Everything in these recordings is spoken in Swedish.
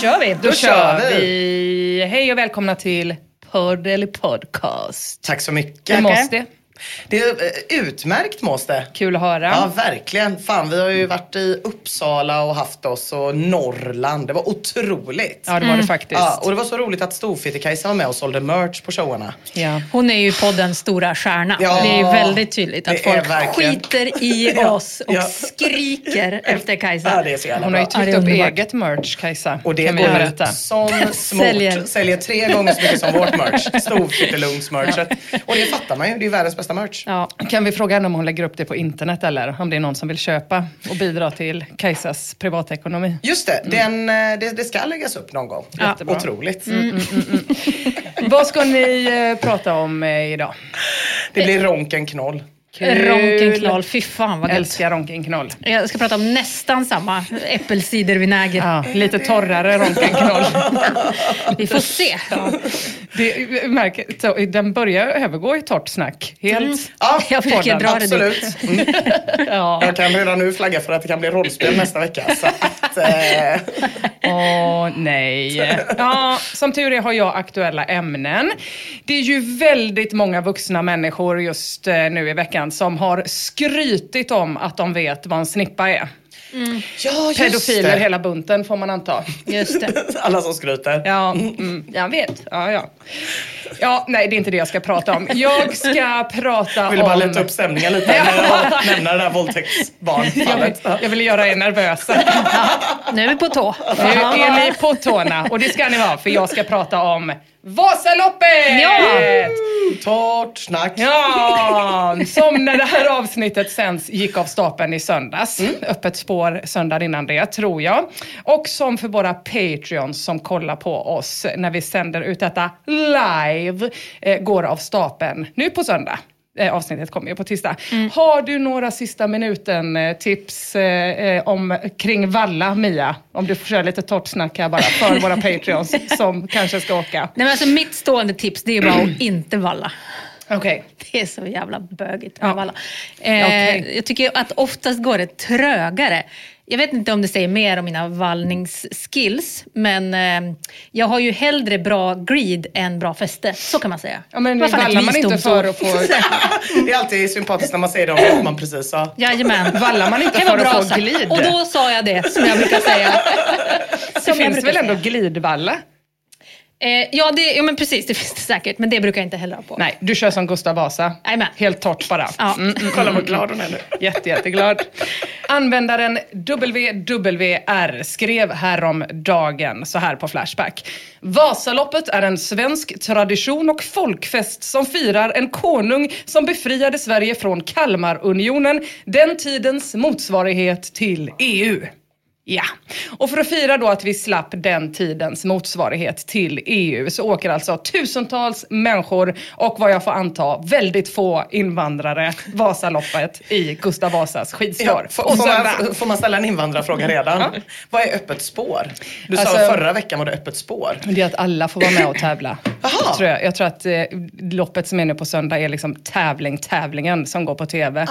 Kör vi. Då kör vi. Hej och välkomna till Podd eller Podcast. Tack så mycket. Hur mås det? Är eh, utmärkt mås det. Kul att höra. Ja, verkligen. Fan, vi har ju varit i Uppsala och haft oss och Norrland. Det var otroligt. Ja, det var det faktiskt. Ja, och det var så roligt att Storfitte-Kajsa var med och sålde merch på showerna. Ja. Hon är ju poddens stora stjärna. Ja, det är ju väldigt tydligt att folk verkligen. skiter i oss och ja. skriker efter Kajsa. Ja, det är så jävla Hon har ju tryckt upp eget merch, Kajsa. Och det kan vi går berätta. som smort. Säljer. Säljer. tre gånger så mycket som vårt merch. Storfittelungs-merchet. Och det fattar man ju. Det är världens bästa merch. Ja. Kan vi fråga henne om hon lägger upp det på internet eller om det är någon som vill köpa och bidra till Kajsas privatekonomi? Just det, den, eh, det, det ska läggas upp någon gång. Jättebra. Otroligt. Vad ska ni eh, prata om eh, idag? Det blir ronkenknoll. Ronkenknoll, fy fan vad gött. Älskar ronkenknoll. Jag ska prata om nästan samma äppelcidervinäger. Ja, lite torrare ronkenknoll. Vi får se. Det, jag märker, så, den börjar övergå i torrt snack. Helt. Ja, Jag försöker dra det dit. absolut. Mm. Ja. Jag kan redan nu flagga för att det kan bli rollspel nästa vecka. Så att, eh, Åh nej. Ja, som tur är har jag aktuella ämnen. Det är ju väldigt många vuxna människor just eh, nu i veckan som har skrytit om att de vet vad en snippa är. ja, just Pedofiler det. hela bunten får man anta. Just det. Alla som skryter. Ja, mm, jag vet. Ja, ja. ja, nej det är inte det jag ska prata om. Jag ska prata Jag ville bara om... lätta upp stämningen lite när jag nämner det där jag, våldtäktsbarnfallet. vill, jag vill göra er nervösa. Nu är vi på tå. Nu är ni på tårna och det ska ni vara för jag ska prata om Vasaloppet! Ja! Torrt snack. Ja, som när det här avsnittet sänds gick av stapeln i söndags. Öppet spår söndagen innan det, tror jag. Och som för våra Patreons som kollar på oss när vi sänder ut detta live, eh, går av stapeln nu på söndag. Eh, avsnittet kommer ju på tisdag. Har du några sista minuten-tips eh, eh, om, kring Valla, Mia? Om du får köra lite torrt snack här bara för våra Patreons som kanske ska åka. Nej, men alltså, mitt stående tips det är bara att inte valla. Okej. Det är så jävla bögigt med Ja. valla. Eh, Okej. Jag tycker att oftast går det trögare. Jag vet inte om det säger mer om mina vallningsskills, men eh, jag har ju hellre bra glid än bra fäste. Så kan man säga. Ja, men Det var fan ett vallar man inte för att få... Det är alltid sympatiskt när man säger det om man precis sa. Jajamän. Vallar man inte för att bra få glid? Och då sa jag det, som jag brukar säga. Det finns väl ändå glidvalla? Eh, ja, det, ja, men precis. Det finns det säkert. Men det brukar jag inte heller ha på. Nej, du kör som Gustav Vasa. Jajamän. Helt torrt bara. Ja. Kolla vad glad hon är nu. Jätte, jätteglad. Användaren WWR skrev härom dagen så här på Flashback. Vasaloppet är en svensk tradition och folkfest som firar en konung som befriade Sverige från Kalmarunionen, den tidens motsvarighet till EU. Ja, och för att fira då att vi slapp den tidens motsvarighet till EU så åker alltså tusentals människor och vad jag får anta väldigt få invandrare Vasaloppet i Gustav Vasas skidspår. Ja, får, man, får man ställa en invandrarfråga redan? Vad är öppet spår? Du Alltså- sa förra veckan var det öppet spår. Det är att alla får vara med och tävla. Jaha. tror jag. jag tror att eh, loppet som är nu på söndag är liksom tävling, tävlingen som går på TV.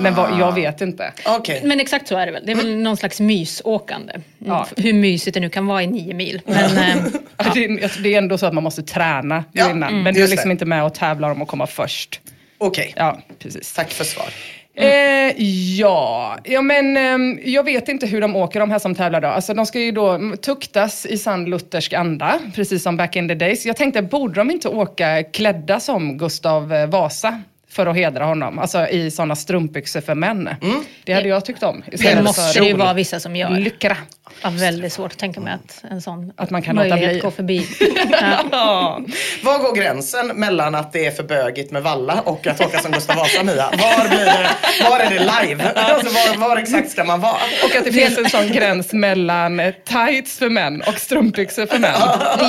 Men vad, jag vet inte. Okej. Men exakt så är det väl. Det är väl någon slags mysåkande. Mm, Ja. Hur mysigt det nu kan vara i nio mil. Men, eh, Det, är, jag tror- det är ändå så att man måste träna Ja, innan. mm. Men du är liksom det. inte med och tävlar om att komma först. Okej. Ja, precis. Tack för svar. Eh, ja, ja men ehm, jag vet inte hur de åker de här som tävlar då. Alltså de ska ju då mm, tuktas i sann luthersk anda, precis som back in the days. Jag tänkte, borde de inte åka klädda som Gustav eh, Vasa? För att hedra honom, alltså i sådana strumpbyxor för män. Det hade jag tyckt om. det måste för det ju vara vissa som gör. Lyckra. Ja, väldigt svårt att tänka mig att en sån Att man kan låta möjlighet bli. går förbi. Ja. Ja. Var går gränsen mellan att det är för bögigt med valla och att åka som Gustav Vasa, Mia? Var, blir det, var är det live? Alltså, var, var exakt ska man vara? Och att det finns en sån gräns mellan tights för män och strumpbyxor för män.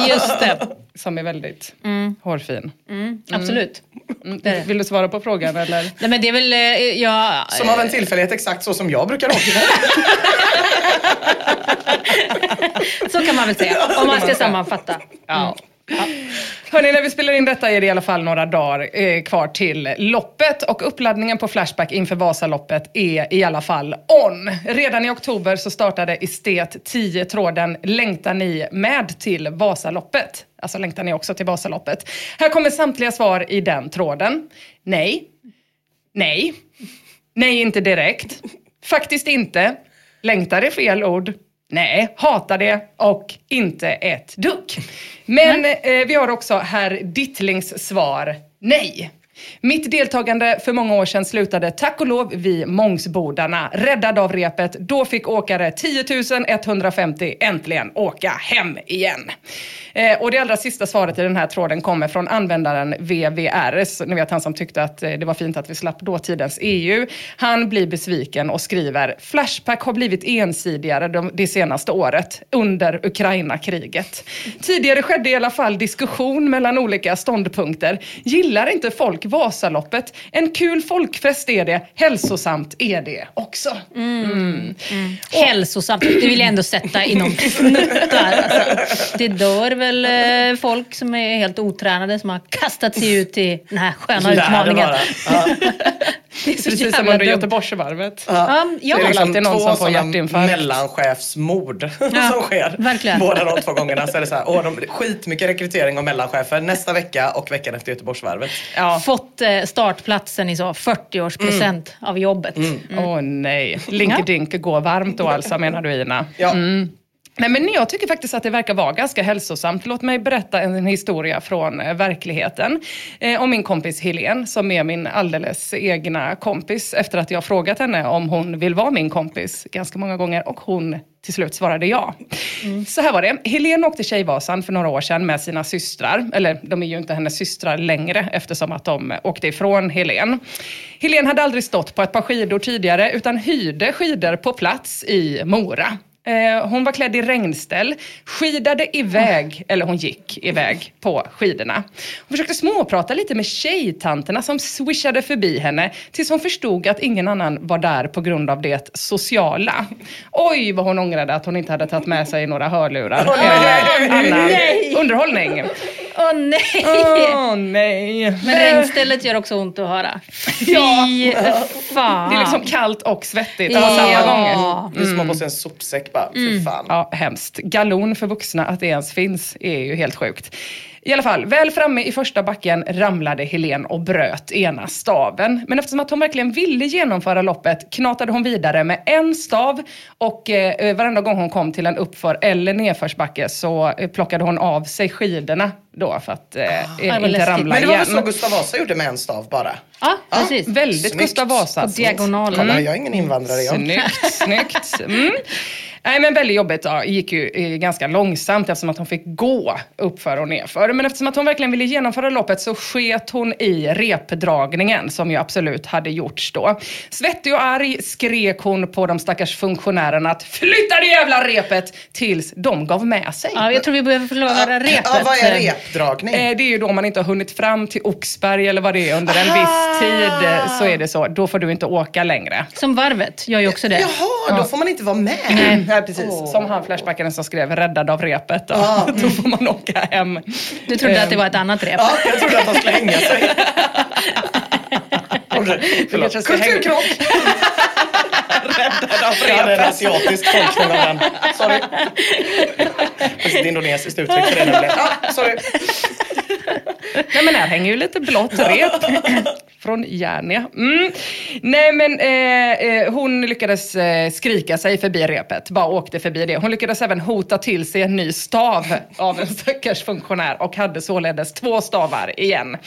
Just det. Som är väldigt hårfin. Absolut. Mm. Det. Vill du svara på frågan eller? Nej, men det är väl, eh, ja, Som av en tillfällighet exakt så som jag brukar åka. så kan man väl säga. Om man ska sammanfatta. Ja. Hörni, när vi spelar in detta är det i alla fall några dagar eh, kvar till loppet och uppladdningen på Flashback inför Vasaloppet är i alla fall on. Redan i oktober så startade Estet 10-tråden Längtar ni med till Vasaloppet? Alltså längtar ni också till Vasaloppet? Här kommer samtliga svar i den tråden. Nej. Nej. Nej, inte direkt. Faktiskt inte. Längtar är fel ord. Nej, hatar det och inte ett dugg. Men eh, vi har också herr Dittlings svar nej. Mitt deltagande för många år sedan slutade tack och lov vid Mångsbodarna. Räddad av repet. Då fick åkare 10 150 äntligen åka hem igen. Eh, och det allra sista svaret i den här tråden kommer från användaren VVRs. Ni vet han som tyckte att eh, det var fint att vi slapp dåtidens EU. Han blir besviken och skriver Flashback har blivit ensidigare de, det senaste året under Ukraina-kriget. Tidigare skedde i alla fall diskussion mellan olika ståndpunkter. Gillar inte folk Vasaloppet? En kul folkfest är det. Hälsosamt är det också. Hälsosamt, det vill jag ändå sätta inom knuttar. Alltså, det dör väl eh, folk som är helt otränade som har kastat sig ut i den här sköna utmaningen. Det är så Precis som under. Göteborgsvarvet. Ja, ja. Det är väl alltid någon som får hjärtinfarkt. mellanchefsmord Ja, som sker. verkligen. Båda de två gångerna så är det så här, åh, de, skitmycket rekrytering av mellanchefer nästa vecka och veckan efter Göteborgsvarvet. Ja. Fått eh, startplatsen i så 40-årspresent Mm. av jobbet. Åh nej. Linkedink går varmt då alltså menar du Ina? Ja. Nej, men jag tycker faktiskt att det verkar vara ganska hälsosamt. Låt mig berätta en historia från eh, verkligheten. Eh, om min kompis Helen som är min alldeles egna kompis efter att jag frågat henne om hon vill vara min kompis ganska många gånger och hon till slut svarade ja. Så här var det. Helen åkte Tjejvasan för några år sedan med sina systrar. Eller de är ju inte hennes systrar längre eftersom att de åkte ifrån Helen. Helen hade aldrig stått på ett par skidor tidigare utan hyrde skidor på plats i Mora. Eh, hon var klädd i regnställ, skidade iväg, eller hon gick iväg på skidorna. Hon försökte småprata lite med tjejtanterna som swishade förbi henne tills hon förstod att ingen annan var där på grund av det sociala. Oj vad hon ångrade att hon inte hade tagit med sig några hörlurar eller annan nej. underhållning. Åh nej! Åh nej. Men regnstället gör också ont att höra. Fy Ja. fan. Det är liksom kallt och svettigt Ja. samma gång. Du som har på sig en sopsäck bara, fy fan. Ja, hemskt. Galon för vuxna, att det ens finns, är ju helt sjukt. I alla fall, väl framme i första backen ramlade Helen och bröt ena staven. Men eftersom att hon verkligen ville genomföra loppet knatade hon vidare med en stav och eh, varenda gång hon kom till en uppför eller nedförsbacke så eh, plockade hon av sig skidorna då för att eh, var inte ramla Men det var väl igen. så Gustav Vasa gjorde med en stav bara? Ja, precis. Väldigt Snyggt. Gustav Vasa. På diagonalen. Kolla, jag är ingen invandrare jag. Snyggt, snyggt. Mm. Nej men väldigt jobbigt. Ja. Gick ju eh, ganska långsamt eftersom att hon fick gå uppför och nerför. Men eftersom att hon verkligen ville genomföra loppet så sket hon i repdragningen som ju absolut hade gjorts då. Svettig och arg skrek hon på de stackars funktionärerna att flytta det jävla repet tills de gav med sig. Ja, jag tror vi behöver förklara repet. Ja, vad är repdragning? Eh, Det är ju då man inte har hunnit fram till Oxberg eller vad det är under en viss tid. eh, Så är det så. Då får du inte åka längre. Som varvet gör ju också det. Jaha, då får man inte vara med. Nej, precis. Som han flashbackaren som skrev Räddad av repet. Då, då får man åka hem. Du trodde att det var ett annat rep. Ja, jag trodde att man skulle hänga sig. Kulturkrock! Räddad av Jag hade en repet. asiatisk tolkning av den. Sorry. Precis, ett indonesiskt uttryck för det nämligen. Ja, sorry. Nej men här hänger ju lite blått rep. Från Järnia. Mm. Nej men eh, eh, hon lyckades eh, skrika sig förbi repet. Bara åkte förbi det. Hon lyckades även hota till sig en ny stav av en stackars funktionär och hade således två stavar igen.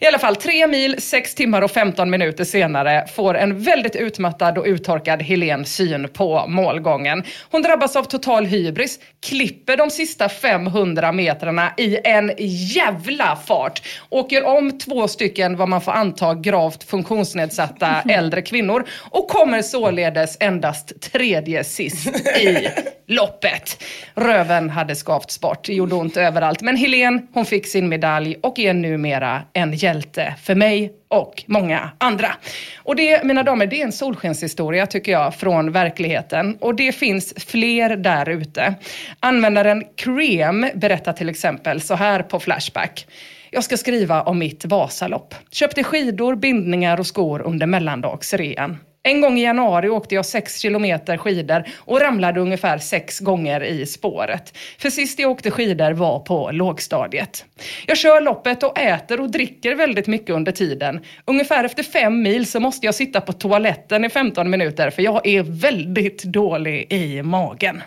I alla fall tre mil, sex timmar och 15 minuter senare får en väldigt utmattad och uttorkad Helen syn på målgången. Hon drabbas av total hybris, klipper de sista 500 metrarna i en jävla fart. Åker om två stycken vad man får anta gravt funktionsnedsatta äldre kvinnor och kommer således endast tredje sist i loppet. Röven hade skavts bort, det gjorde ont överallt. Men Helen, hon fick sin medalj och är numera en hjälte för mig och många andra. Och det, mina damer, det är en solskenshistoria tycker jag från verkligheten. Och det finns fler där ute. Användaren Cream berättar till exempel så här på Flashback. Jag ska skriva om mitt Vasalopp. Köpte skidor, bindningar och skor under mellandagsrean. En gång i januari åkte jag sex kilometer skidor och ramlade ungefär sex gånger i spåret. För sist jag åkte skidor var på lågstadiet. Jag kör loppet och äter och dricker väldigt mycket under tiden. Ungefär efter fem mil så måste jag sitta på toaletten i 15 minuter för jag är väldigt dålig i magen.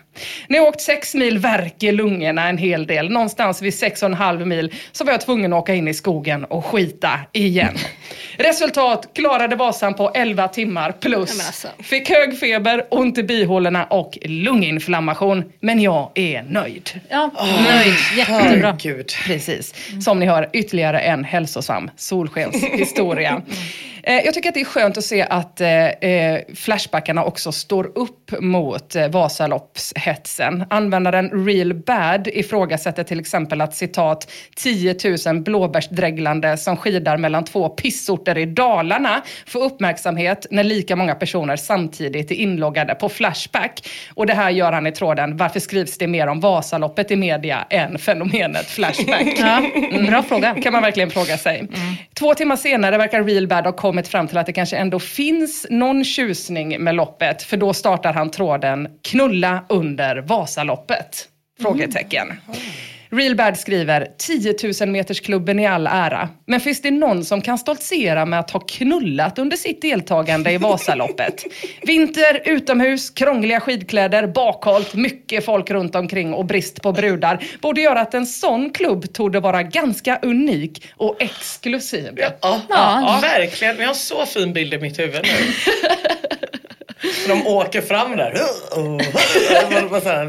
När jag åkt sex mil värker lungorna en hel del. Någonstans vid sex och en halv mil så var jag tvungen att åka in i skogen och skita igen. Resultat, klarade Vasan på 11 timmar plus. Alltså. Fick hög feber, ont i bihålorna och lunginflammation. Men jag är nöjd. Ja, nöjd. Jättebra. Herregud. Precis. Som ni hör, ytterligare en hälsosam solskenshistoria. Eh, Jag tycker att det är skönt att se att eh, eh, Flashbackarna också står upp mot eh, Vasaloppshetsen. Användaren Real Bad ifrågasätter till exempel att citat 10 000 blåbärsdreglande som skidar mellan två pissorter i Dalarna får uppmärksamhet när lika många personer samtidigt är inloggade på Flashback. Och det här gör han i tråden, varför skrivs det mer om Vasaloppet i media än fenomenet Flashback? Ja, bra fråga. kan man verkligen fråga sig. Två timmar senare verkar Real Bad ha kommit fram till att det kanske ändå finns någon tjusning med loppet. För då startar han tråden “Knulla under Vasaloppet?” Frågetecken. Real Bad skriver 10 000 metersklubben i all ära. Men finns det någon som kan stoltsera med att ha knullat under sitt deltagande i Vasaloppet? Vinter, utomhus, krångliga skidkläder, bakhalt, mycket folk runt omkring och brist på brudar borde göra att en sån klubb torde vara ganska unik och exklusiv. Ja, Ja. verkligen. Jag har så fin bild i mitt huvud nu. De åker fram där.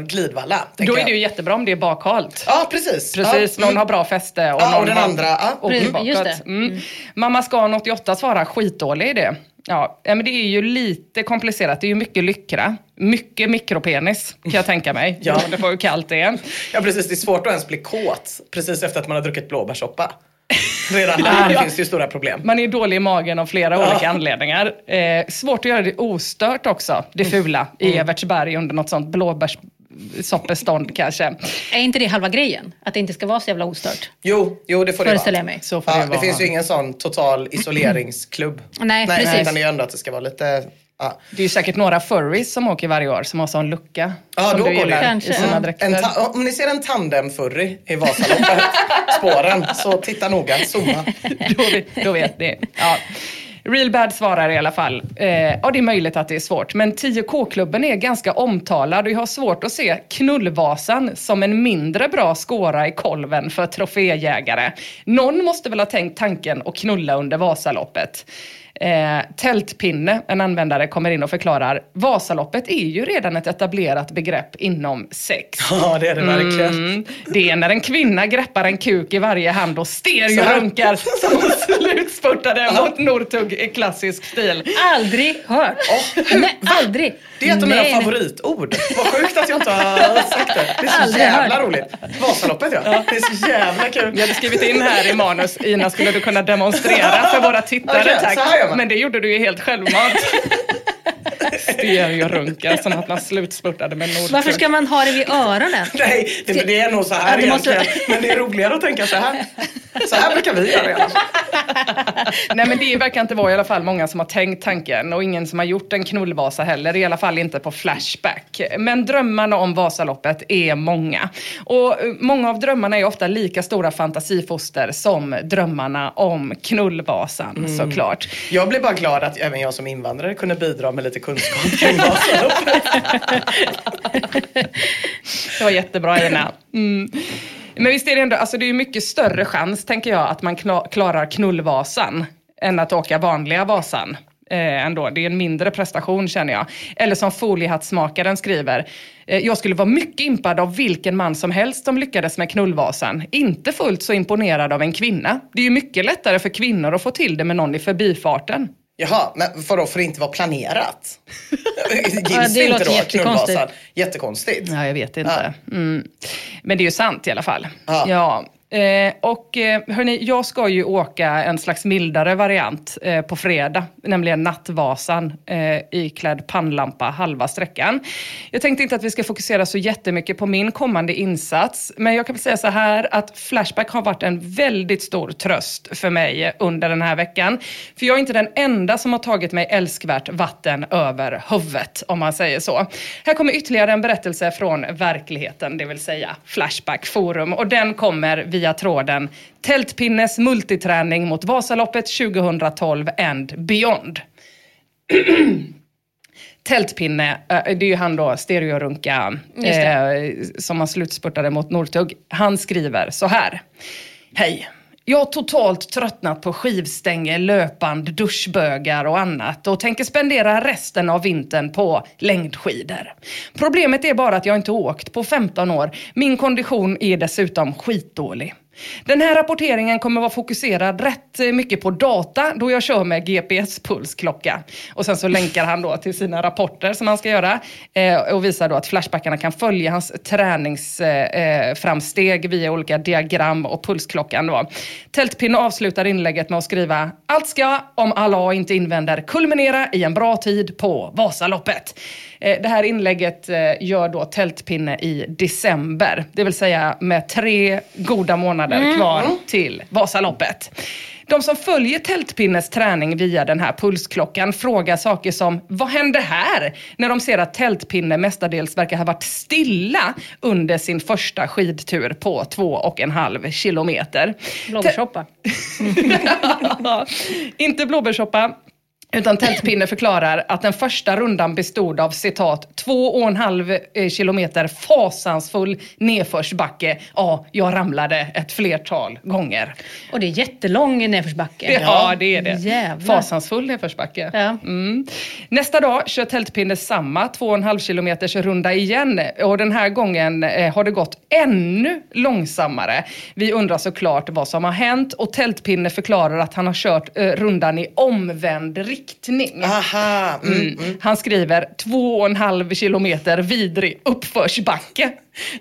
Glidvalla. Då är det ju jättebra om det är bakhalt. Ja, precis. Precis, ja. någon har bra fäste och Ja, någon och den har andra, ja. åker Precis, bakåt. just det. Mm. Mamma Scan 88 svarar skitdålig i det. Ja, men det är ju lite komplicerat. Det är ju mycket lyckra. Mycket mikropenis kan jag tänka mig. Ja. På hur kallt det är. Ja precis, det är svårt att ens bli kåt precis efter att man har druckit blåbärssoppa. Redan där Ja. finns det ju stora problem. Man är dålig i magen av flera olika anledningar. Eh, svårt att göra det ostört också, det Mm. fula, i Evertsberg under något sånt blåbärssoppestånd kanske. Är inte det halva grejen? Att det inte ska vara så jävla ostört? Jo, jo det får det Föreställer vara. mig. Så får Ja, det det vara. finns ju ingen sån total isoleringsklubb. Nej, precis. Utan det är ju ändå att det ska vara lite Ja. Det är ju säkert några furries som åker varje år som har sån lucka. Ja, som då du går det. i sina En dräkter. ta- om ni ser en tandemfurry i Vasaloppet, spåren, så titta noga, zooma. då, vet- då vet ni. Ja. Real Bad svarar i alla fall. Eh, ja, det är möjligt att det är svårt. Men 10K-klubben är ganska omtalad och jag har svårt att se Knullvasan som en mindre bra skåra i kolven för troféjägare. Någon måste väl ha tänkt tanken att knulla under Vasaloppet. Eh, tältpinne, en användare, kommer in och förklarar Vasaloppet är ju redan ett etablerat begrepp inom sex. Ja, det är det verkligen. Mm. Det är när en kvinna greppar en kuk i varje hand och stereorunkar som hon slutspurtade mot Northug i klassisk stil. Aldrig hört. Nej, aldrig. Det är ett av mina favoritord. Vad sjukt att jag inte har sagt det. Det är så Aldrig jävla hört. roligt. Vasaloppet ja. Det är så jävla kul. Jag hade skrivit in här i manus, Ina skulle du kunna demonstrera för våra tittare Okej, tack. Men det gjorde du ju helt självmant. Stereorunkar som att man slutspurtade med Northug. Varför ska man ha det vid öronen? Nej, det, det är nog så här Ja, det måste- egentligen. Men det är roligare att tänka så här. Så här brukar vi göra i alla fall. Nej men det verkar inte vara i alla fall många som har tänkt tanken och ingen som har gjort en knullvasa heller, i alla fall inte på Flashback. Men drömmarna om Vasaloppet är många. Och eh, många av drömmarna är ofta lika stora fantasifoster som drömmarna om knullvasan såklart. Jag blir bara glad att även jag som invandrare kunde bidra med lite kunskap kring Vasaloppet. Det var jättebra Ina. Mm. Men visst är det ändå, alltså det är ju mycket större chans tänker jag att man klarar knullvasan än att åka vanliga Vasan. Eh, ändå. Det är en mindre prestation känner jag. Eller som foliehattsmakaren skriver. Eh, jag skulle vara mycket impad av vilken man som helst som lyckades med knullvasan. Inte fullt så imponerad av en kvinna. Det är ju mycket lättare för kvinnor att få till det med någon i förbifarten. Jaha, men vadå för det inte var planerat? Gills Ja, det inte då, jättekonstigt. Jättekonstigt. Ja, jag vet inte. Mm. Men det är ju sant i alla fall. Ja. Ja. Eh, och eh, hörni, jag ska ju åka en slags mildare variant eh, på fredag, nämligen Nattvasan eh, iklädd pannlampa halva sträckan. Jag tänkte inte att vi ska fokusera så jättemycket på min kommande insats, men jag kan väl säga så här att Flashback har varit en väldigt stor tröst för mig eh, under den här veckan. För jag är inte den enda som har tagit mig älskvärt vatten över huvudet, om man säger så. Här kommer ytterligare en berättelse från verkligheten, det vill säga Flashback Forum. Och den kommer via tråden Tältpinnes multiträning mot Vasaloppet 2012 and beyond. Tältpinne, eh, det är ju han då, stereorunka, eh, som han slutspurtade mot Northug. Han skriver så här. Hej. Jag har totalt tröttnat på skivstänger, löpband, duschbögar och annat och tänker spendera resten av vintern på längdskidor. Problemet är bara att jag inte åkt på 15 år. Min kondition är dessutom skitdålig. Den här rapporteringen kommer vara fokuserad rätt mycket på data då jag kör med GPS-pulsklocka. Och sen så länkar han då till sina rapporter som han ska göra eh, och visar då att Flashbackarna kan följa hans träningsframsteg eh, eh via olika diagram och pulsklockan då. Tältpinne avslutar inlägget med att skriva Allt ska, om Allah inte invänder, kulminera i en bra tid på Vasaloppet. Eh, Det här inlägget eh, gör då Tältpinne i december, det vill säga med tre goda månader kvar till Vasaloppet. De som följer Tältpinnes träning via den här pulsklockan frågar saker som Vad hände här? När de ser att Tältpinne mestadels verkar ha varit stilla under sin första skidtur på två och en halv kilometer. Blåbärssoppa. Inte blåbärssoppa. Utan Tältpinne förklarar att den första rundan bestod av citat två och en halv eh, kilometer fasansfull nedförsbacke. Ja, jag ramlade ett flertal gånger. Och det är jättelång nedförsbacke. Ja, det är det. Jävlar. Fasansfull nedförsbacke. Ja. Mm. Nästa dag kör Tältpinne samma två och en halv kilometers runda igen. Och den här gången eh, har det gått ännu långsammare. Vi undrar såklart vad som har hänt och Tältpinne förklarar att han har kört eh, rundan i omvänd riktning. Aha. Mm. Mm. Han skriver två och en halv kilometer vidrig uppförsbacke.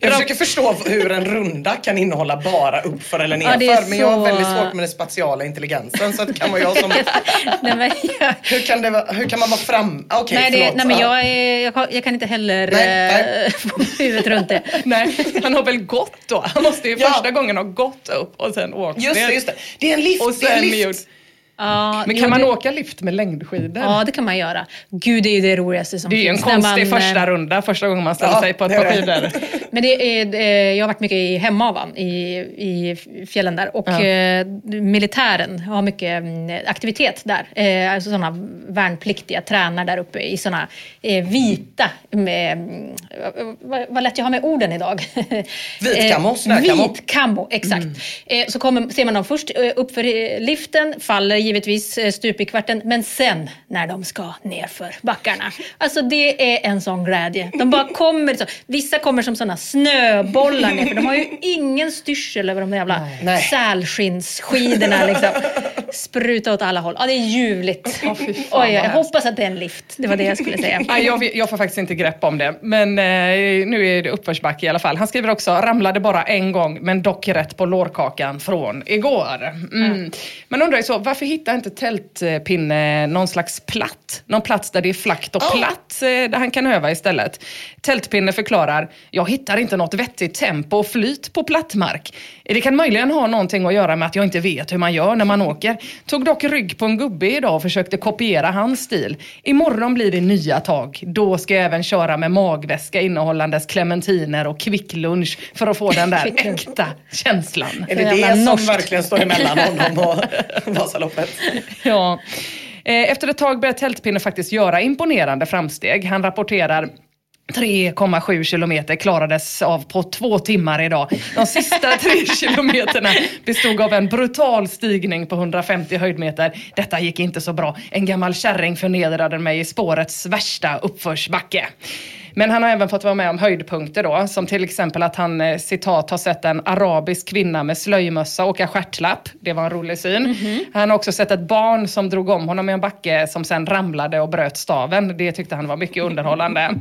Jag försöker förstå hur en runda kan innehålla bara uppför eller Ja, nerför. är Men jag har väldigt svårt med den spatiala intelligensen. Så det kan vara jag som... nej, men jag, Hur kan, det, vara- hur kan man vara fram... Okej, nej, det, förlåt. nej, men Ja. jag, är, jag, kan- inte heller Nej, eh, få huvudet runt det. Nej, han har väl gått då? Han måste ju Ja. första gången ha gått upp och sen åkt Just ner. det, just det. Det är en lift. Och det är en sen lift. Ja, Men jo, kan man det, åka lift med längdskidor? Ja, det kan man göra. Gud, det är ju det roligaste som Det är ju en finns. konstig man, första eh, runda, första gången man ställer Ja, sig på ett par skidor. Men det är, eh, jag har varit mycket i Hemavan i, i fjällen där och eh, militären har mycket mm, aktivitet där. Alltså sådana värnpliktiga tränar där uppe i sådana vita, med, mm, vad, vad lätt jag har med orden idag. Vit snöcamo. Vit camo, exakt. Eh, så kommer, ser man dem först uppför liften, faller givetvis eh, stup i kvarten, men sen när de ska nerför backarna. Alltså det är en sån glädje. De bara kommer, så, vissa kommer som såna snöbollar ner, för de har ju ingen styrsel över de där jävla Nej. sälskinnsskidorna. Liksom. Spruta åt alla håll. Ja, det är ljuvligt. Ja, fan, Oj, jag hoppas att det är en lift. Det var det jag skulle säga. Nej, jag, jag får faktiskt inte grepp om det. Men eh, nu är det uppförsbacke i alla fall. Han skriver också, ramlade bara en gång men dock rätt på lårkakan från igår. Mm. Men undrar ju så, varför hittar inte Tältpinne någon slags platt? Någon plats där det är flackt och Ja. platt eh, där han kan öva istället. Tältpinne förklarar, jag hittar inte något vettigt tempo och flyt på plattmark. Det kan möjligen ha någonting att göra med att jag inte vet hur man gör när man åker. Tog dock rygg på en gubbe idag och försökte kopiera hans stil. Imorgon blir det nya tag. Då ska jag även köra med magväska innehållandes clementiner och kvicklunch för att få den där äkta känslan. Är det det som norskt. verkligen står emellan honom och Vasaloppet? Ja. Eh, efter ett tag börjar Tältpinne faktiskt göra imponerande framsteg. Han rapporterar 3,7 kilometer klarades av på två timmar idag. De sista tre kilometerna bestod av en brutal stigning på 150 höjdmeter. Detta gick inte så bra. En gammal kärring förnedrade mig i spårets värsta uppförsbacke. Men han har även fått vara med om höjdpunkter då, som till exempel att han eh, citat har sett en arabisk kvinna med slöjmössa åka stjärtlapp. Det var en rolig syn. Han har också sett ett barn som drog om honom i en backe som sen ramlade och bröt staven. Det tyckte han var mycket underhållande.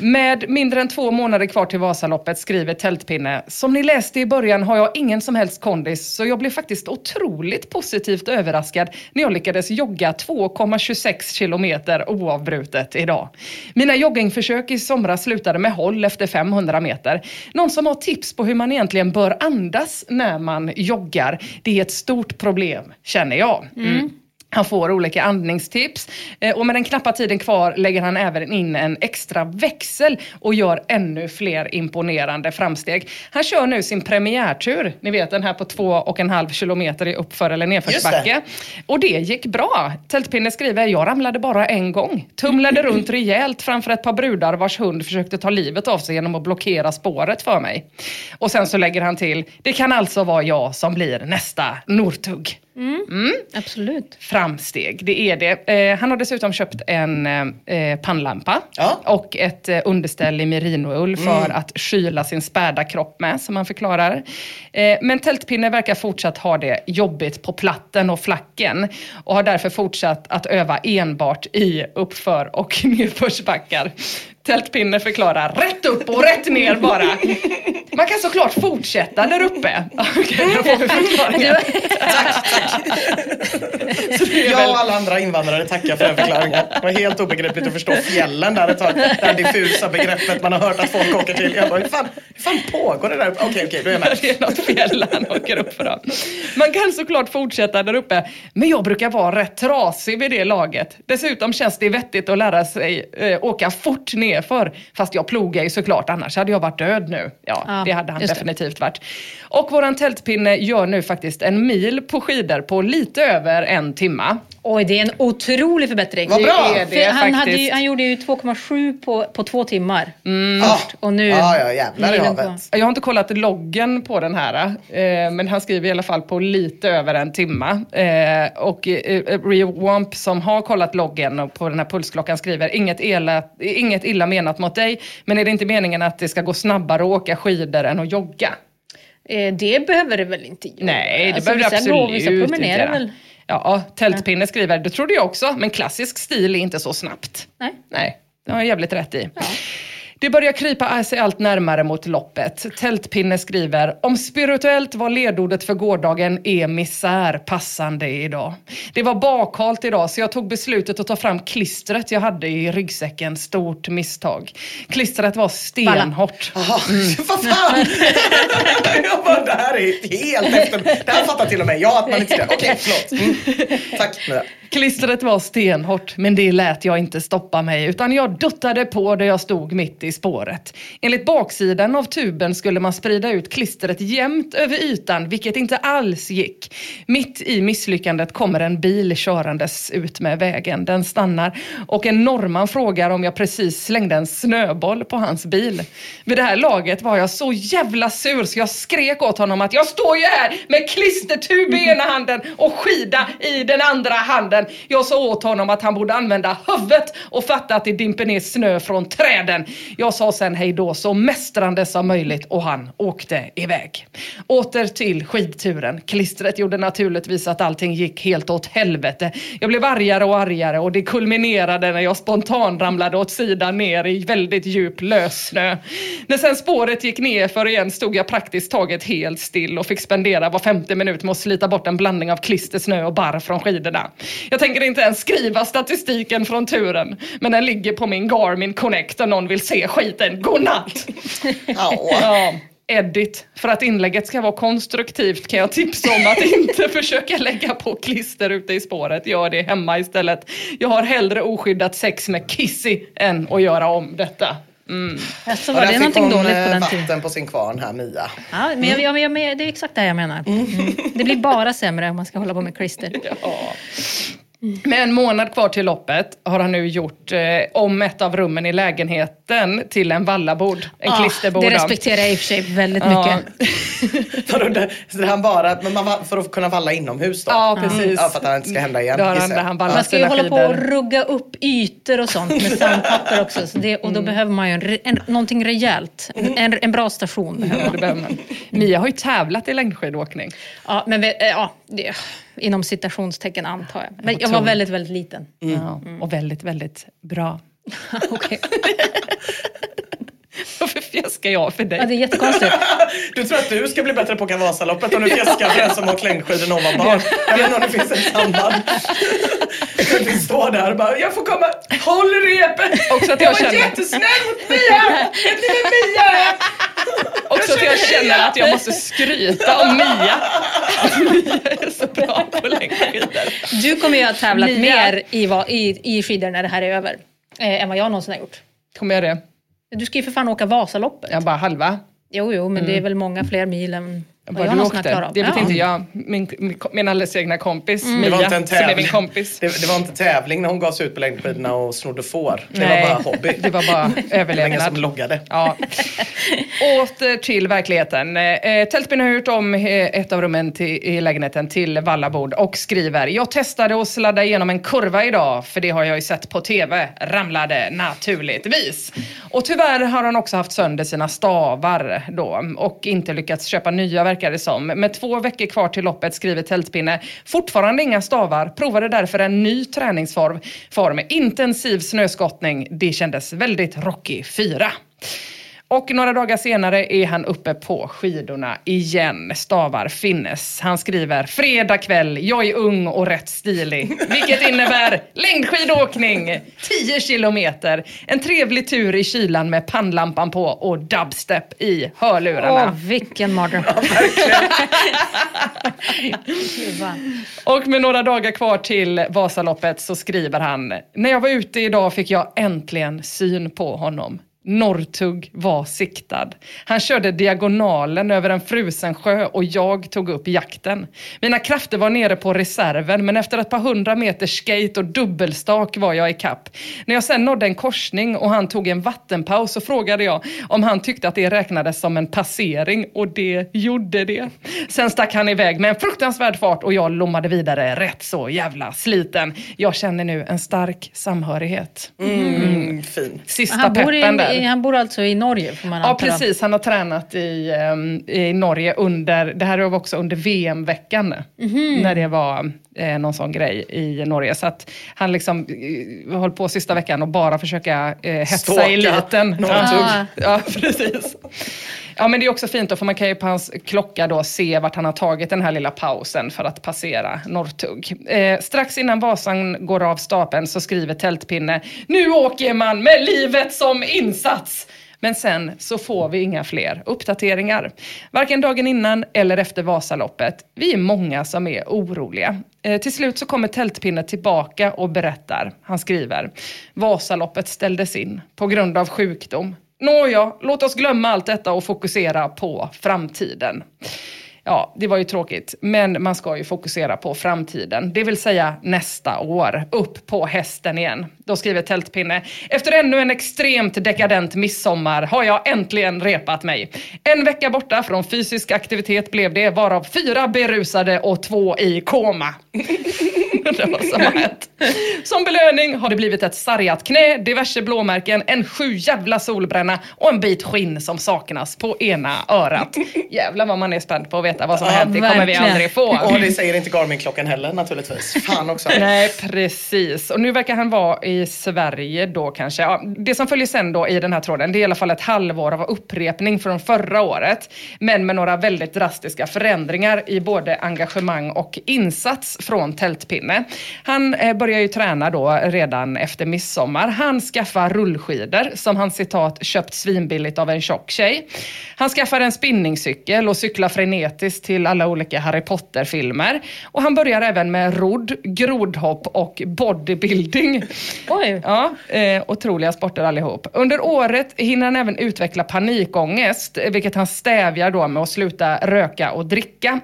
Med mindre än två månader kvar till Vasaloppet skriver Tältpinne. Som ni läste i början har jag ingen som helst kondis så jag blev faktiskt otroligt positivt överraskad när jag lyckades jogga 2,26 kilometer oavbrutet idag. Mina joggingförsök i somras slutade med håll efter 500 meter. Någon som har tips på hur man egentligen bör andas när man joggar? Det är ett stort problem, känner jag. Mm. mm. Han får olika andningstips eh, och med den knappa tiden kvar lägger han även in en extra växel och gör ännu fler imponerande framsteg. Han kör nu sin premiärtur, ni vet den här på två och en halv kilometer i uppför eller nedförsbacke. Och det gick bra. Tältpinne skriver, jag ramlade bara en gång. Tumlade runt rejält framför ett par brudar vars hund försökte ta livet av sig genom att blockera spåret för mig. Och sen så lägger han till, det kan alltså vara jag som blir nästa Northug Absolut. framsteg. Det är det. Eh, han har dessutom köpt en eh, pannlampa Ja. och ett eh, underställ i merinoull för att kyla sin späda kropp med, som han förklarar. Eh, men Tältpinne verkar fortsatt ha det jobbigt på platten och flacken och har därför fortsatt att öva enbart i uppför och nedförsbackar. Tältpinne förklarar rätt upp och rätt ner bara. Man kan såklart fortsätta där uppe. Okej, jag får förklaringen. Så det är Jag och alla andra invandrare tackar för den förklaringen. Det var helt obegripligt att förstå fjällen där ett tag. Det här diffusa begreppet man har hört att folk åker till. Jag bara, hur fan, hur fan pågår det där? Okej, okej, då är jag med. Det är något fjäll han åker upp för. Då. Man kan såklart fortsätta där uppe, men jag brukar vara rätt trasig vid det laget. Dessutom känns det vettigt att lära sig eh, åka fort nerför. Fast jag plogar ju såklart, annars hade jag varit död nu. Ja, Ja, det hade han just det. definitivt varit. Och våran tältpinne gör nu faktiskt en mil på skidor på lite över en timma. Oj, det är en otrolig förbättring. Vad bra! Det är det För han, hade ju, han gjorde ju 2,7 på, på två timmar. Ja, Och nu... ja, ja jävlar i havet. Jag har inte kollat loggen på den här, eh, men han skriver i alla fall på lite över en timma. Eh, och eh, Rewamp som har kollat loggen och på den här pulsklockan skriver inget, illa, inget illa menat mot dig, men är det inte meningen att det ska gå snabbare att åka skidor än att jogga? Eh, det behöver det väl inte göra? Nej, det Alltså, behöver det vissa går- absolut Vissa inte göra. väl? Ja, Tältpinne skriver, det trodde jag också, men klassisk stil är inte så snabbt. Nej. Nej, det har jag jävligt rätt i. Det börjar krypa sig allt närmare mot loppet. Tältpinne skriver, om spirituellt var ledordet för gårdagen är misär passande idag. Det var bakhalt idag så jag tog beslutet att ta fram klistret jag hade i ryggsäcken. Stort misstag. Klistret var stenhårt. Jaha, vad fan! jag bara, det här är helt efter... Det här fattar till och med jag att man inte ska... Okej, förlåt. Mm. Tack. Klistret var stenhårt, men det lät jag inte stoppa mig utan jag duttade på där jag stod mitt i spåret. Enligt baksidan av tuben skulle man sprida ut klistret jämnt över ytan, vilket inte alls gick. Mitt i misslyckandet kommer en bil körandes ut med vägen. Den stannar och en norrman frågar om jag precis slängde en snöboll på hans bil. Vid det här laget var jag så jävla sur så jag skrek åt honom att jag står ju här med klistertub i ena handen och skida i den andra handen. Jag sa åt honom att han borde använda huvudet och fatta att det dimper ner snö från träden. Jag sa sen hej då så mästrande som möjligt och han åkte iväg. Åter till skidturen. Klistret gjorde naturligtvis att allting gick helt åt helvete. Jag blev argare och argare och det kulminerade när jag spontan ramlade åt sidan ner i väldigt djup lössnö. När sen spåret gick ner för igen stod jag praktiskt taget helt still och fick spendera var femte minut med att slita bort en blandning av klister, snö och barr från skidorna. Jag tänker inte ens skriva statistiken från turen, men den ligger på min Garmin Connect om någon vill se skiten. Godnatt! ja. Edit. För att inlägget ska vara konstruktivt kan jag tipsa om att inte försöka lägga på klister ute i spåret. Gör det hemma istället. Jag har hellre oskyddat sex med Kissy än att göra om detta. Mm. Alltså, Och var där det någonting dåligt på eh, den vatten tiden? på sin kvarn här, Mia. Ja, men jag, jag, jag, jag, det är exakt det jag menar. Mm. Det blir bara sämre om man ska hålla på med klister. Ja. Med en månad kvar till loppet har han nu gjort eh, om ett av rummen i lägenheten till en vallabord. En Ja, klisterbord. det respekterar jag i och för sig väldigt Ja. mycket. Så det han bara, men man, för att kunna valla inomhus då? Ja, precis. Ja, för att det inte ska hända igen. Då han, han Man ska ju hålla på och skidor. rugga upp ytor och sånt med sandpapper också. Så det, och då behöver man ju en, en, någonting rejält. En, en bra station behöver Ja, man. det behöver man. Mia har ju tävlat i längdskidåkning. Ja, men vi- eh, ja, det, inom citationstecken antar jag. Men jag var väldigt, väldigt liten. Ja, och väldigt, väldigt bra. Okej. Fjäskar jag för dig? Ja, det är jättekonstigt. Du tror att du ska bli bättre på Vasaloppet om du fjäskar för den som har längdskidor när hon var barn. Jag vet inte om det finns ett samband. Du står där och bara, jag får komma, håll repet! Också att Jag jag var känner, jättesnäll mot Mia! Ni vem Mia är? också att jag känner att jag måste skryta om Mia. Att Mia är så bra på längdskidor. Du kommer ju ha tävlat Mia. mer i, i, i skidor när det här är över. Eh, än vad jag någonsin har gjort. Kommer jag det? Du ska ju för fan åka Vasaloppet. Jag bara halva. Jo, jo, men det är väl många fler mil än vad du åkte. Det vet Ja. inte jag. Min, min, min alldeles egna kompis Det Mia, var inte en som är min tävling. kompis. Det, det var inte tävling när hon gav sig ut på längdskidorna och snodde får. Det Nej, var bara hobby. Det var bara Det var ingen som överlevnad. loggade. Ja. Åter till verkligheten. Eh, Tältbyn har gjort om eh, ett av rummen till, i lägenheten till vallabord och skriver Jag testade att sladda igenom en kurva idag för det har jag ju sett på TV. Ramlade naturligtvis. Och tyvärr har han också haft sönder sina stavar då och inte lyckats köpa nya verkar det som. Med två veckor kvar till loppet skriver Tältpinne fortfarande inga stavar. Provade därför en ny träningsform. Form. Intensiv snöskottning. Det kändes väldigt Rocky 4. Och några dagar senare är han uppe på skidorna igen, stavar Finnes. Han skriver fredag kväll, jag är ung och rätt stilig. Vilket innebär längdskidåkning, 10 kilometer, en trevlig tur i kylan med pannlampan på och dubstep i hörlurarna. Åh, vilken mardröm. Och med några dagar kvar till Vasaloppet så skriver han När jag var ute idag fick jag äntligen syn på honom. Norrtugg var siktad. Han körde diagonalen över en frusen sjö och jag tog upp jakten. Mina krafter var nere på reserven men efter ett par hundra meter skate och dubbelstak var jag i kapp. När jag sen nådde en korsning och han tog en vattenpaus så frågade jag om han tyckte att det räknades som en passering och det gjorde det. Sen stack han iväg med en fruktansvärd fart och jag lommade vidare rätt så jävla sliten. Jag känner nu en stark samhörighet. Mm, fin. Sista peppen där. Är, han bor alltså i Norge får man Ja, precis. Han har tränat i, ehm, i Norge under, det här var också under VM-veckan, Mhm. när det var eh, någon sån grej i Norge. Så att han liksom eh, höll på sista veckan och bara försöka eh, hetsa Stalka eliten. Ja, precis. Ja, men det är också fint då, för man kan ju på hans klocka då se vart han har tagit den här lilla pausen för att passera Norrtugg. Eh, strax innan Vasan går av stapeln så skriver Tältpinne, nu åker man med livet som insats! Men sen så får vi inga fler uppdateringar. Varken dagen innan eller efter Vasaloppet. Vi är många som är oroliga. Eh, till slut så kommer Tältpinne tillbaka och berättar. Han skriver, Vasaloppet ställdes in på grund av sjukdom. Nåja, låt oss glömma allt detta och fokusera på framtiden. Ja, det var ju tråkigt, men man ska ju fokusera på framtiden, det vill säga nästa år. Upp på hästen igen. Då skriver Tältpinne, efter ännu en extremt dekadent midsommar har jag äntligen repat mig. En vecka borta från fysisk aktivitet blev det, varav fyra berusade och två i koma. det var som hänt. Som belöning har det blivit ett sargat knä, diverse blåmärken, en sju jävla solbränna och en bit skinn som saknas på ena örat. Jävlar vad man är spänd på att veta vad som har Ja, hänt. Det kommer vi verkligen. aldrig få. Och det säger inte Garmin-klockan heller naturligtvis. Fan också. Nej, precis. Och nu verkar han vara i Sverige då kanske. Ja, det som följer sen då i den här tråden, det är i alla fall ett halvår av upprepning från förra året. Men med några väldigt drastiska förändringar i både engagemang och insats från Tältpinne. Han eh, börjar ju träna då redan efter midsommar. Han skaffar rullskidor som han citat köpt svinbilligt av en tjock tjej. Han skaffar en spinningcykel och cyklar frenetiskt till alla olika Harry Potter-filmer. Och han börjar även med rodd, grodhopp och bodybuilding. Oj. Ja, eh, otroliga sporter allihop. Under året hinner han även utveckla panikångest, eh, vilket han stävjar då med att sluta röka och dricka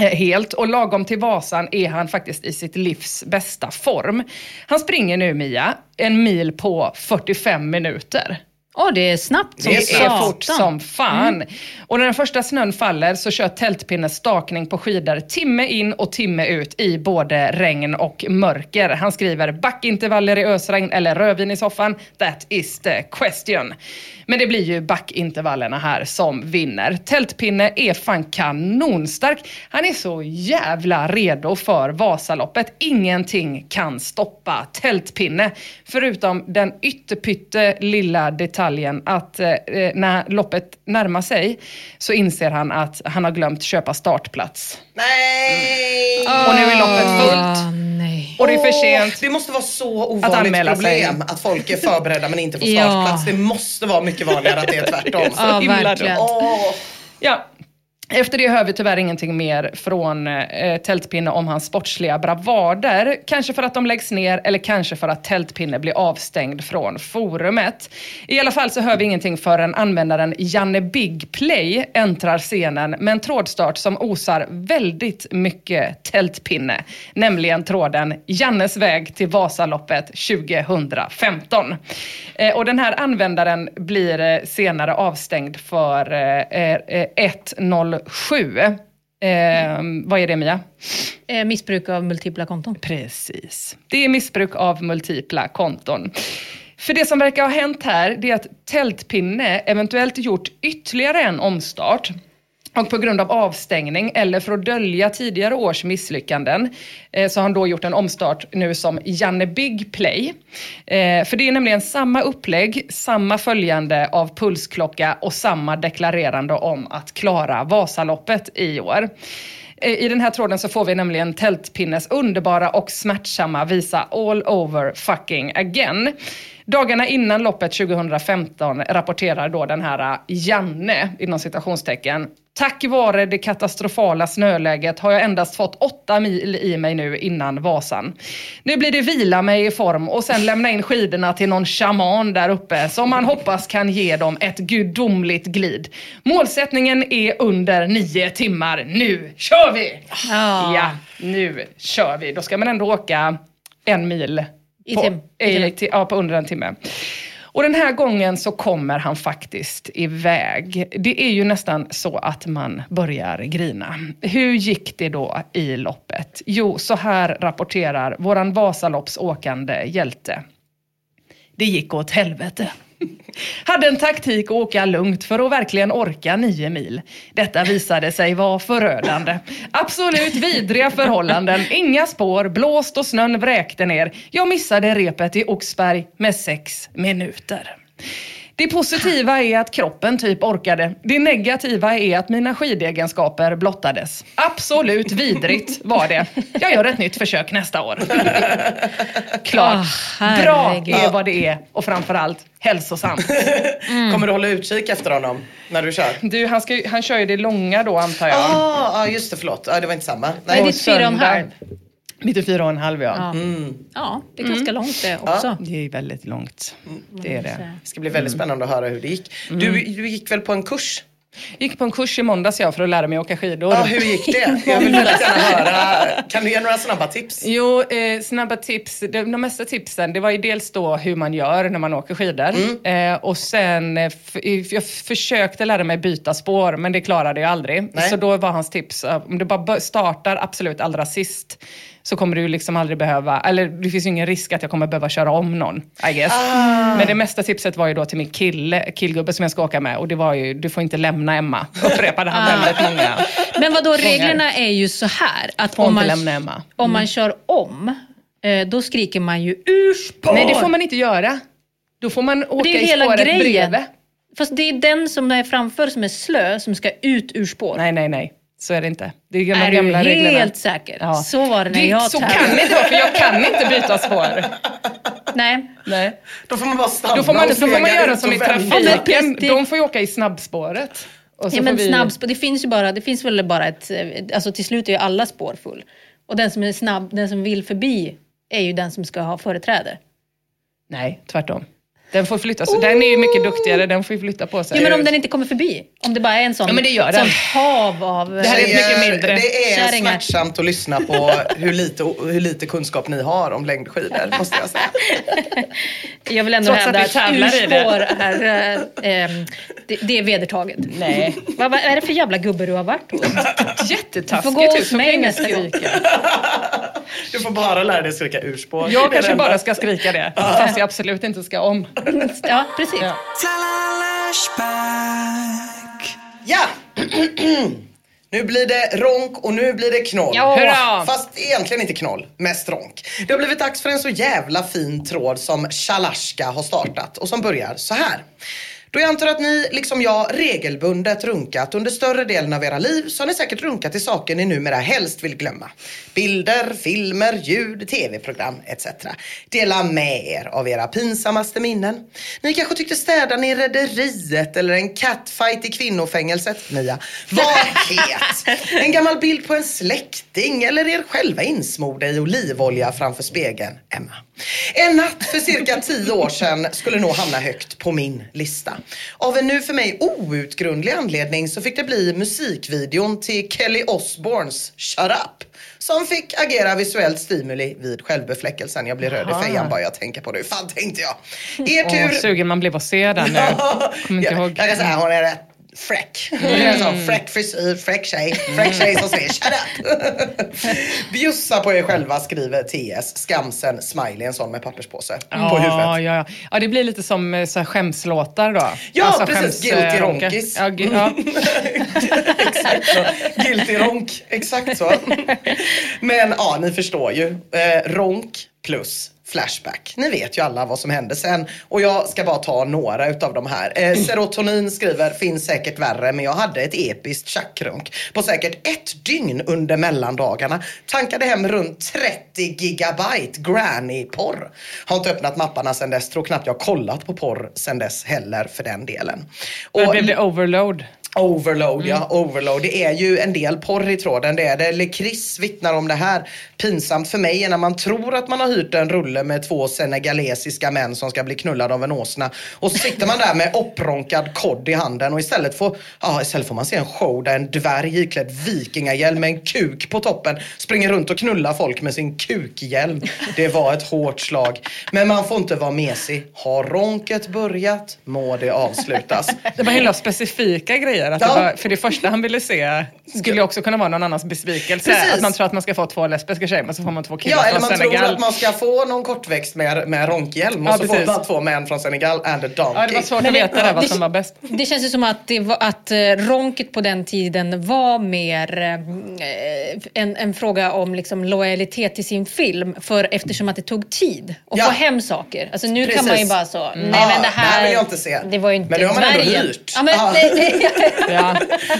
eh, helt. Och lagom till Vasan är han faktiskt i sitt livs bästa form. Han springer nu, Mia, en mil på 45 minuter. Åh, det är snabbt som Det är fort som fan. Och när den första snön faller så kör Tältpinne stakning på skidor timme in och timme ut i både regn och mörker. Han skriver backintervaller i ösregn eller rödvin i soffan. That is the question. Men det blir ju backintervallerna här som vinner. Tältpinne är fan kanonstark. Han är så jävla redo för Vasaloppet. Ingenting kan stoppa Tältpinne. Förutom den ytterpytte lilla detaljen att eh, när loppet närmar sig så inser han att han har glömt köpa startplats. Nej! Och nu är loppet fullt. Ah, nej. Och det är för sent. Det måste vara så Att ovanligt sig. problem att folk är förberedda men inte får Ja. startplats. Det måste vara mycket vanligare att det är tvärtom. Ja, verkligen. Åh. Ja. Efter det hör vi tyvärr ingenting mer från eh, Tältpinne om hans sportsliga bravader. Kanske för att de läggs ner eller kanske för att Tältpinne blir avstängd från forumet. I alla fall så hör vi ingenting förrän användaren Janne Big Play äntrar scenen med en trådstart som osar väldigt mycket Tältpinne. Nämligen tråden Jannes väg till Vasaloppet 2015. Eh, och den här användaren blir eh, senare avstängd för eh, eh, eh 1.0 sju. Eh, vad är det Mia? Eh, missbruk av multipla konton. Precis. Det är missbruk av multipla konton. För det som verkar ha hänt här, det är att Tältpinne eventuellt gjort ytterligare en omstart och på grund av avstängning eller för att dölja tidigare års misslyckanden eh, så har han då gjort en omstart nu som Janne Big Play. Eh, för det är nämligen samma upplägg, samma följande av pulsklocka och samma deklarerande om att klara Vasaloppet i år. Eh, I den här tråden så får vi nämligen Tältpinnes underbara och smärtsamma visa All over fucking again. Dagarna innan loppet 2015 rapporterar då den här eh, Janne, inom citationstecken, Tack vare det katastrofala snöläget har jag endast fått åtta mil i mig nu innan Vasan. Nu blir det vila mig i form och sen lämna in skidorna till någon shaman där uppe som man hoppas kan ge dem ett gudomligt glid. Målsättningen är under nio timmar. Nu kör vi! Ja. Ja, nu kör vi. Då ska man ändå åka en mil på, i i, ja, på under en timme. Och den här gången så kommer han faktiskt iväg. Det är ju nästan så att man börjar grina. Hur gick det då i loppet? Jo, så här rapporterar våran Vasaloppsåkande hjälte. Det gick åt helvete. Hade en taktik att åka lugnt för att verkligen orka nio mil. Detta visade sig vara förödande. Absolut vidriga förhållanden, inga spår, blåst och snön vräkte ner. Jag missade repet i Oxberg med sex minuter. Det positiva är att kroppen typ orkade. Det negativa är att mina skidegenskaper blottades. Absolut vidrigt var det. Jag gör ett nytt försök nästa år. Klart. Åh, Bra är vad det är och framförallt hälsosamt. Kommer du hålla utkik efter honom när du kör? Du, han, ska, han kör ju det långa då antar jag. Ah, ah, just det, förlåt. Ah, det var inte samma. Nej, Nej. det är fyra och en halv. 94 och en halv ja. Ja. Mm. ja, det är ganska långt det också. Det är väldigt långt. Det är det. Det ska bli väldigt spännande att höra hur det gick. Du, du gick väl på en kurs? Gick på en kurs i måndags jag för att lära mig åka skidor. Ja, hur gick det? Jag vill väldigt gärna höra. Kan du ge några snabba tips? Jo, eh, snabba tips. De, de mesta tipsen, det var ju dels då hur man gör när man åker skidor. Eh, och sen, eh, f- jag försökte lära mig byta spår, men det klarade jag aldrig. Nej. Så då var hans tips, eh, om du bara startar absolut allra sist, så kommer du liksom aldrig behöva, eller det finns ju ingen risk att jag kommer behöva köra om någon, I guess. Men det mesta tipset var ju då till min kille, killgubbe som jag ska åka med. Och det var ju, du får inte lämna Emma, upprepade han väldigt många. Men vad då reglerna är ju så här att om man, Emma. om man kör om, eh, då skriker man ju ur spår. Nej, det får man inte göra. Då får man åka det är i hela spåret grejen. bredvid. Fast det är den som är framför som är slö som ska ut ur spår. Nej, nej, nej. Så är det inte. Det är de är gamla du helt reglerna. säker? Ja. Så var det när det, jag Så tävlade. kan det inte vara, för jag kan inte byta spår. Nej. Nej. Då får man bara stanna Då får man, då får man göra som i trafiken. De får ju åka i snabbspåret. Och så Ja, men vi... snabbspår, det finns ju bara, det finns väl bara ett, eh, alltså till slut är ju alla spår full. Och den som är snabb, den som vill förbi är ju den som ska ha företräde. Nej, tvärtom. Den får flytta sig. Den är ju mycket duktigare, den får ju flytta på sig. Ja, men om den inte kommer förbi, om det bara är en sån, Ja, men det gör den. sånt hav av Det här är Tjejer, mycket mindre. Det är Kärringar. smärtsamt att lyssna på hur lite, hur lite kunskap ni har om längdskidor, måste jag säga. Jag vill ändå Trots att hävda att det. urspår är, eh, eh, det, det är vedertaget. Nej. Vad, vad är det för jävla gubbe du har varit hos? Jättetaskigt Du får gå hos mig nästa skrika. Du får bara lära dig skrika urspår. Jag kanske bara ska skrika det, fast jag absolut inte ska om. Ja, precis. Ja. Ja! Nu blir det ronk och nu blir det knoll. Ja. Hurra! Fast egentligen inte knoll, mest ronk. Det har blivit dags för en så jävla fin tråd som Shalaska har startat och som börjar så här. Då jag antar att ni, liksom jag, regelbundet runkat under större delen av era liv så har ni säkert runkat till saker ni numera helst vill glömma. Bilder, filmer, ljud, tv-program etc. Dela med er av era pinsammaste minnen. Ni kanske tyckte städaren i Rederiet eller en catfight i kvinnofängelset, Mia, var het. En gammal bild på en släkting eller er själva insmorda i olivolja framför spegeln, Emma. En natt för cirka tio år sedan skulle nog hamna högt på min lista. Av en nu för mig outgrundlig anledning så fick det bli musikvideon till Kelly Osbournes Shut Up. Som fick agera visuellt stimuli vid självbefläckelsen. Jag blir röd i fejan bara jag tänker på det. Hur fan tänkte jag? Er Åh, tur. sugen man blev att se den nu. Kommer inte jag, ihåg. jag kan säga hon är rätt fräck. Sån fräck frisyr, fräck tjej. Fräck tjej som säger shut up. Bjussa på er själva skriver TS. Skamsen smiley en sån med papperspåse på Ja, huvudet. ja, ja. ja, det blir lite som eh, så här skämslåtar då. Ja, precis. Guilty eh, ronkis. Ja, gu- ja. Exakt så. Guilty ronk. Exakt så. Men ja, ni förstår ju. Eh, ronk plus Flashback. Ni vet ju alla vad som hände sen och jag ska bara ta några utav de här. Eh, Serotonin skriver, finns säkert värre men jag hade ett episkt tjackrunk på säkert ett dygn under mellandagarna. Tankade hem runt 30 gigabyte granny-porr. Har inte öppnat mapparna sen dess, tror knappt jag kollat på porr sen dess heller för den delen. Men Och blev det overload? Overload, ja. Overload. Det är ju en del porr i tråden. Det är det. Eller Chris vittnar om det här. Pinsamt för mig är när man tror att man har hyrt en rulle med två senegalesiska män som ska bli knullade av en åsna. Och så sitter man där med oppronkad kod i handen och istället får, ja, istället får man se en show där en dvärg iklädd vikingahjälm med en kuk på toppen springer runt och knullar folk med sin kukhjälm. Det var ett hårt slag. Men man får inte vara mesig. Har ronket börjat må det avslutas. Det var hela specifika grejer säger. Att Ja. det var, för det första han ville se skulle ju också kunna vara någon annans besvikelse. Precis. Att man tror att man ska få två lesbiska tjejer men så får man två killar Ja, eller från man Senegal. tror att man ska få någon kortväxt med, med ronkhjälm och Ja, så får precis. man två män från Senegal and a donkey. Ja, det var svårt Men att det- veta där vad det- som var bäst. Det känns ju som att, det var, att eh, ronket på den tiden var mer eh, en, en fråga om liksom lojalitet till sin film. För eftersom att det tog tid att Ja. få hem saker. Alltså nu kan Precis. man ju bara så, nej Ja, men det det här här, vill jag inte se. Det var ju inte Men det har man ändå hyrt. Ja, men, Ja. nej, nej, Ja.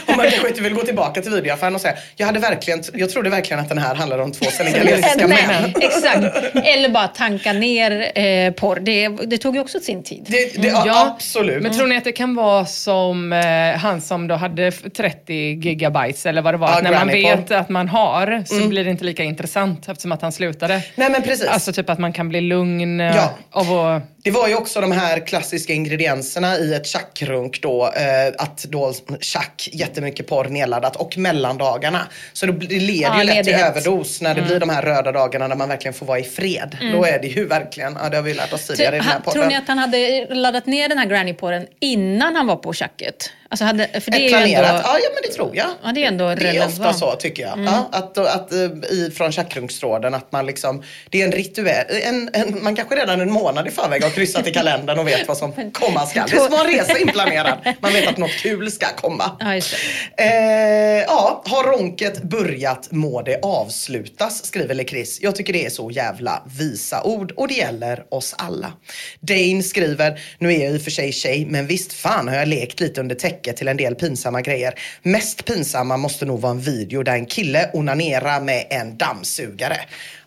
Om man kanske inte vill gå tillbaka till videoaffären och säga, jag hade verkligen, jag trodde verkligen att den här handlade om två senegalesiska män. Exakt. Eller bara tanka ner eh, porr. Det, det tog ju också sin tid. Det, det, ja, absolut. Men tror ni att det kan vara som eh, han som då hade f- 30 gigabytes eller vad det var? Ja, att när man vet att man har så blir det inte lika intressant eftersom att han slutade. Nej men precis. Alltså typ att man kan bli lugn eh, Ja. av att... Det var ju också de här klassiska ingredienserna i ett tjackrunk då. Eh, att då tjack, jättemycket porr nedladdat och mellandagarna. Så det leder Ja, ju lätt till överdos när det blir de här röda dagarna när man verkligen får vara i fred. Då är det ju verkligen, ja det har vi lärt oss tidigare i den här podden. tror ni att han hade laddat ner den här grannyporren innan han var på tjacket? Alltså hade, för det är Ett ju ändå, planerat, ja, ja men det tror jag. Ja, det är ändå Det är ofta så tycker jag. Ja, att, att, eh, i, från tjackrunksråden att man liksom, det är en rituell, en, en, man kanske redan en månad i förväg har kryssat i kalendern och vet vad som komma skall. Det är som en resa inplanerad. Man vet att något kul ska komma. Ja, just det. Eh, ja, har ronket börjat må det avslutas, skriver Lekris. Jag tycker det är så jävla visa ord och det gäller oss alla. Dane skriver, nu är jag i och för sig tjej, men visst fan har jag lekt lite under täcket till en del pinsamma grejer. Mest pinsamma måste nog vara en video där en kille onanerar med en dammsugare.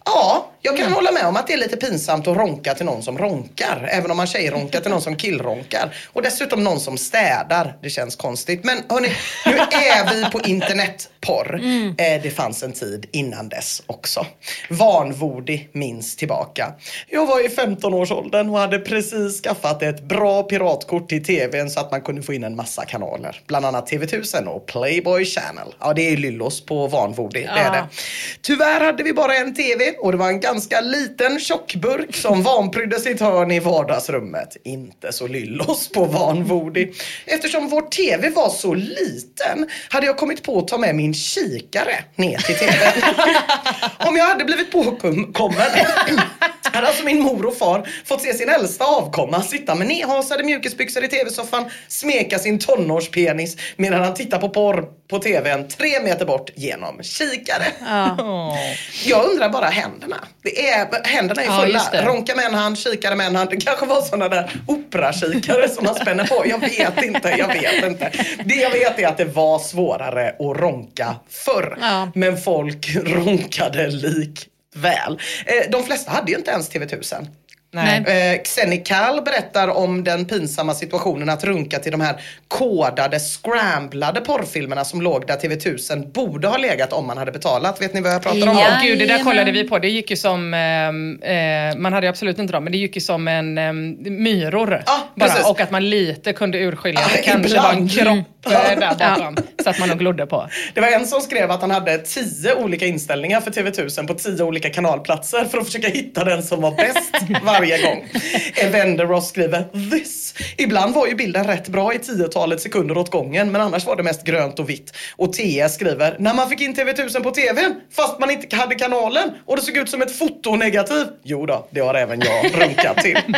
Ja, jag kan hålla med om att det är lite pinsamt att ronka till någon som ronkar. Även om man tjejronkar till någon som killronkar. Och dessutom någon som städar. Det känns konstigt. Men hörni, nu är vi på internetporr. Eh, det fanns en tid innan dess också. Vanvordig minns tillbaka. Jag var i 15-årsåldern och hade precis skaffat ett bra piratkort till tvn så att man kunde få in en massa kanaler. Bland annat TV1000 och Playboy Channel. Ja, det är Lyllos på vanvordig. Det är Ja. det. Tyvärr hade vi bara en TV och det var en ganska liten tjockburk som vanprydde sitt hörn i vardagsrummet. Inte så lyllos på vanvordig. Eftersom vår TV var så liten hade jag kommit på att ta med min kikare ner till TVn. Om jag hade blivit påkommen hade alltså min mor och far fått se sin äldsta avkomma sitta med nedhasade mjukisbyxor i tv-soffan, smeka sin tonårspenis medan han tittar på porr på tvn tre meter bort genom kikare. Jag undrar bara händerna. Det är, händerna är Ja, fulla. det. Ronka med en hand, kikare med en hand. Det kanske var sådana där operakikare som man spänner på. Jag vet inte, jag vet inte. Det jag vet är att det var svårare att ronka förr. Ja. Men folk ronkade likväl. Eh, de flesta hade ju inte ens TV1000. Nej. Eh, Xenikal berättar om den pinsamma situationen att runka till de här kodade, scramblade porrfilmerna som låg där TV1000 borde ha legat om man hade betalat. Vet ni vad jag pratar om? Ja. Åh gud, det där kollade vi på. Det gick ju som, ehm, eh, man hade ju absolut inte dem, men det gick ju som en um, myror. Ja, bara. precis. Och att man lite kunde urskilja att det kanske var en ibland. kropp eh, där bakom. Så att man nog glodde på. Det var en som skrev att han hade tio olika inställningar för TV1000 på tio olika kanalplatser för att försöka hitta den som var bäst varje gång. Evander Ross skriver this. Ibland var ju bilden rätt bra i tiotalet sekunder åt gången men annars var det mest grönt och vitt. Och TS skriver när man fick in TV1000 på TVn fast man inte hade kanalen och det såg ut som ett fotonegativ. Jo då, det har även jag runkat till.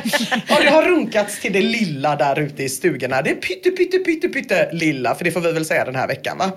Ja, det har runkats till det lilla där ute i stugorna. Det är pytte, pytte, pytte, pytte lilla, för det får vi väl säga den här veckan va?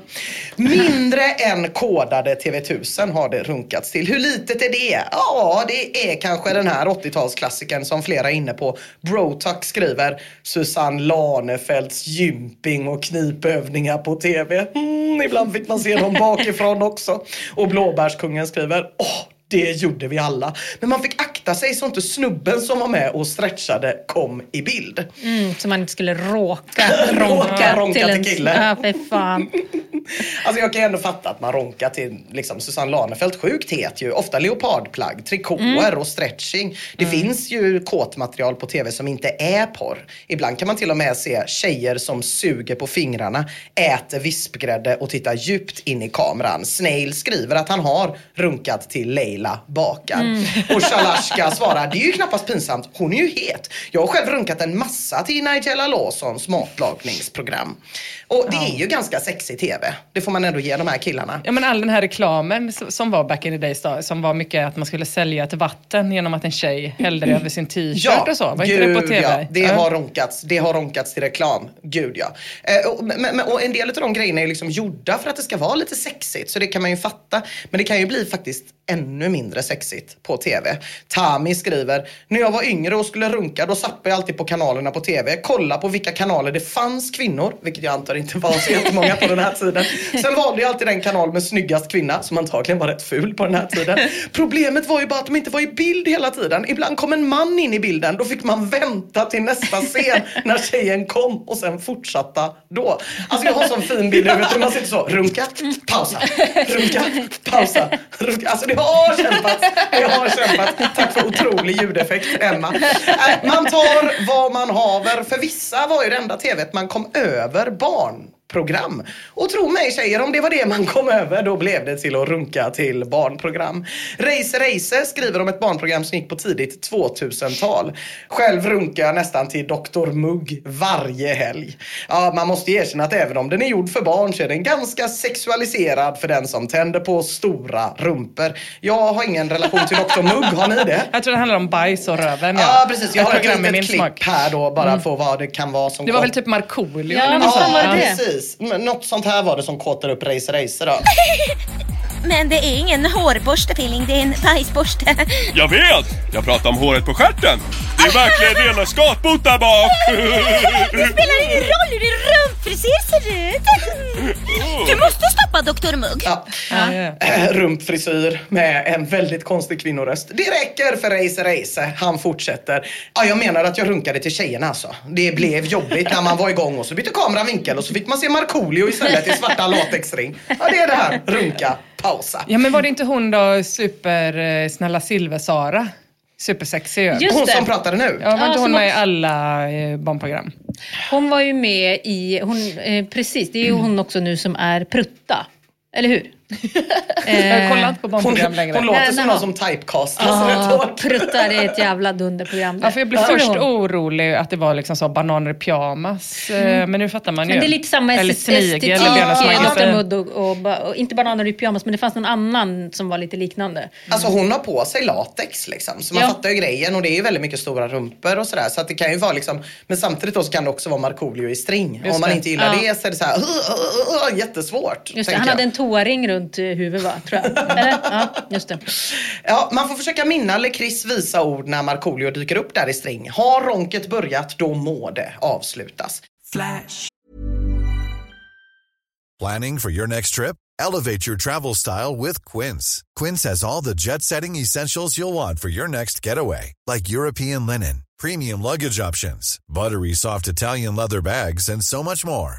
Mindre än kodade TV1000 har det runkats till. Hur litet är det? Ja, det är kanske den här 80-talsklassikern som flera är inne på. Brotuck skriver Susanne Lanefelds gymping och knipövningar på TV. Mm, ibland fick man se dem bakifrån också. Och Blåbärskungen skriver Åh, det gjorde vi alla. Men man fick akta sig så inte snubben som var med och stretchade kom i bild. Mm, så man inte skulle råka ronka ronka till en... till killen. Ja, för fan. Alltså jag kan ju ändå fatta att man ronkar till liksom Susanne Lanefelt. Sjukt het ju. Ofta leopardplagg, trikåer och stretching. Det finns ju kåtmaterial på tv som inte är porr. Ibland kan man till och med se tjejer som suger på fingrarna, äter vispgrädde och tittar djupt in i kameran. Snail skriver att han har runkat till Leila bakar. Och Shalashka svarar, det är ju knappast pinsamt, hon är ju het. Jag har själv runkat en massa till Nigella Lawsons matlagningsprogram. Och det är ju ganska sexig tv. Det får man ändå ge de här killarna. Ja men all den här reklamen som var back in the days då, som var mycket att man skulle sälja ett vatten genom att en tjej hällde det över sin t-shirt och så. Var inte det på tv? ja. Det Ja. har ronkats. Det har ronkats till reklam. Gud ja. Eh, och, men, och en del av de grejerna är liksom gjorda för att det ska vara lite sexigt. Så det kan man ju fatta. Men det kan ju bli faktiskt ännu mindre sexigt på tv. Tami skriver, när jag var yngre och skulle runka då zappade jag alltid på kanalerna på tv. Kolla på vilka kanaler det fanns kvinnor, vilket jag antar inte var så jättemånga på den här tiden. Sen valde jag alltid den kanal med snyggast kvinna, som antagligen var rätt ful på den här tiden. Problemet var ju bara att de inte var i bild hela tiden. Ibland kom en man in i bilden, då fick man vänta till nästa scen när tjejen kom och sen fortsatta då. Alltså jag har sån fin bild i huvudet man sitter så, runka, pausa, runka, pausa, runka. Alltså det har kämpat. Jag har kämpat. Tack för otrolig ljudeffekt Emma. Äh, man tar vad man haver. För vissa var ju det enda tv man kom över barn program. Och tro mig tjejer, om det var det man kom över då blev det till att runka till barnprogram. Reise Reise skriver om ett barnprogram som gick på tidigt 2000-tal. Själv runkar jag nästan till Dr Mugg varje helg. Ja, man måste erkänna att även om den är gjord för barn så är den ganska sexualiserad för den som tänder på stora rumpor. Jag har ingen relation till Dr Mugg, har ni det? Jag tror det handlar om bajs och röven. Ja, precis. Jag har ett program med min litet klipp smak. här då bara på vad det kan vara som Det var kom- väl typ Markoolio Ja, eller något sånt. var Ja. det? Precis. Men Något sånt här var det som kåtar upp Race Racer då. Men det är ingen hårborste Pilling, det är en bajsborste. Jag vet! Jag pratar om håret på stjärten. Det är verkligen rena skatbot där bak. Det spelar ingen roll hur din rumpfrisyr ser ut. Du måste stoppa Dr Mugg. Ja. Eh, Rumpfrisyr med en väldigt konstig kvinnoröst. Det räcker för Race Race. Han fortsätter. Ja, jag menar att jag runkade till tjejerna alltså. Det blev jobbigt när man var igång och så bytte kameran vinkel och så fick man se Markoolio istället i svarta latexring. Ja, det är det här. Runka, pausa. ja men var det inte hon då supersnälla Silver-Sara? Supersexig ju. Just Hon det. som pratade nu. Ja, var Ja, inte hon som med i alla eh, barnprogram? Hon var ju med i, hon, eh, precis, det är ju hon också nu som är Prutta. Eller hur? Jag kollar inte på Hon, barnprogram längre. hon låter Nej, som nej. någon som typecastas rätt Ja, hårt. Prutta det är ett jävla dunderprogram. Ja, för jag blev först orolig att det var liksom så bananer i pyjamas. eh, Men nu fattar man ju. Men det är lite samma Eller estetik i. Dr Mudd och, och, och inte bananer i pyjamas men det fanns någon annan som var lite liknande. Alltså hon har på sig latex liksom. Så man Ja. fattar ju grejen och det är ju väldigt mycket stora rumpor och sådär. Så att det kan ju vara liksom, men samtidigt då så kan det också vara Markoolio i string. Just Om man det. inte gillar Ja. det så är det så här, uh, uh, uh, jättesvårt. Just det, han jag. hade en toaring runt eh, huvudet va? Tror jag. Eller? Ja, just det. Ja, man får försöka minna Lekris visa ord när Markoolio dyker upp där i string. Har ronket börjat, då må det avslutas. Planning for your next trip? Elevate your travel style with Quince. Quince has all the jet setting essentials you'll want for your next getaway, like European linen, premium luggage options, buttery soft Italian leather bags, and so much more.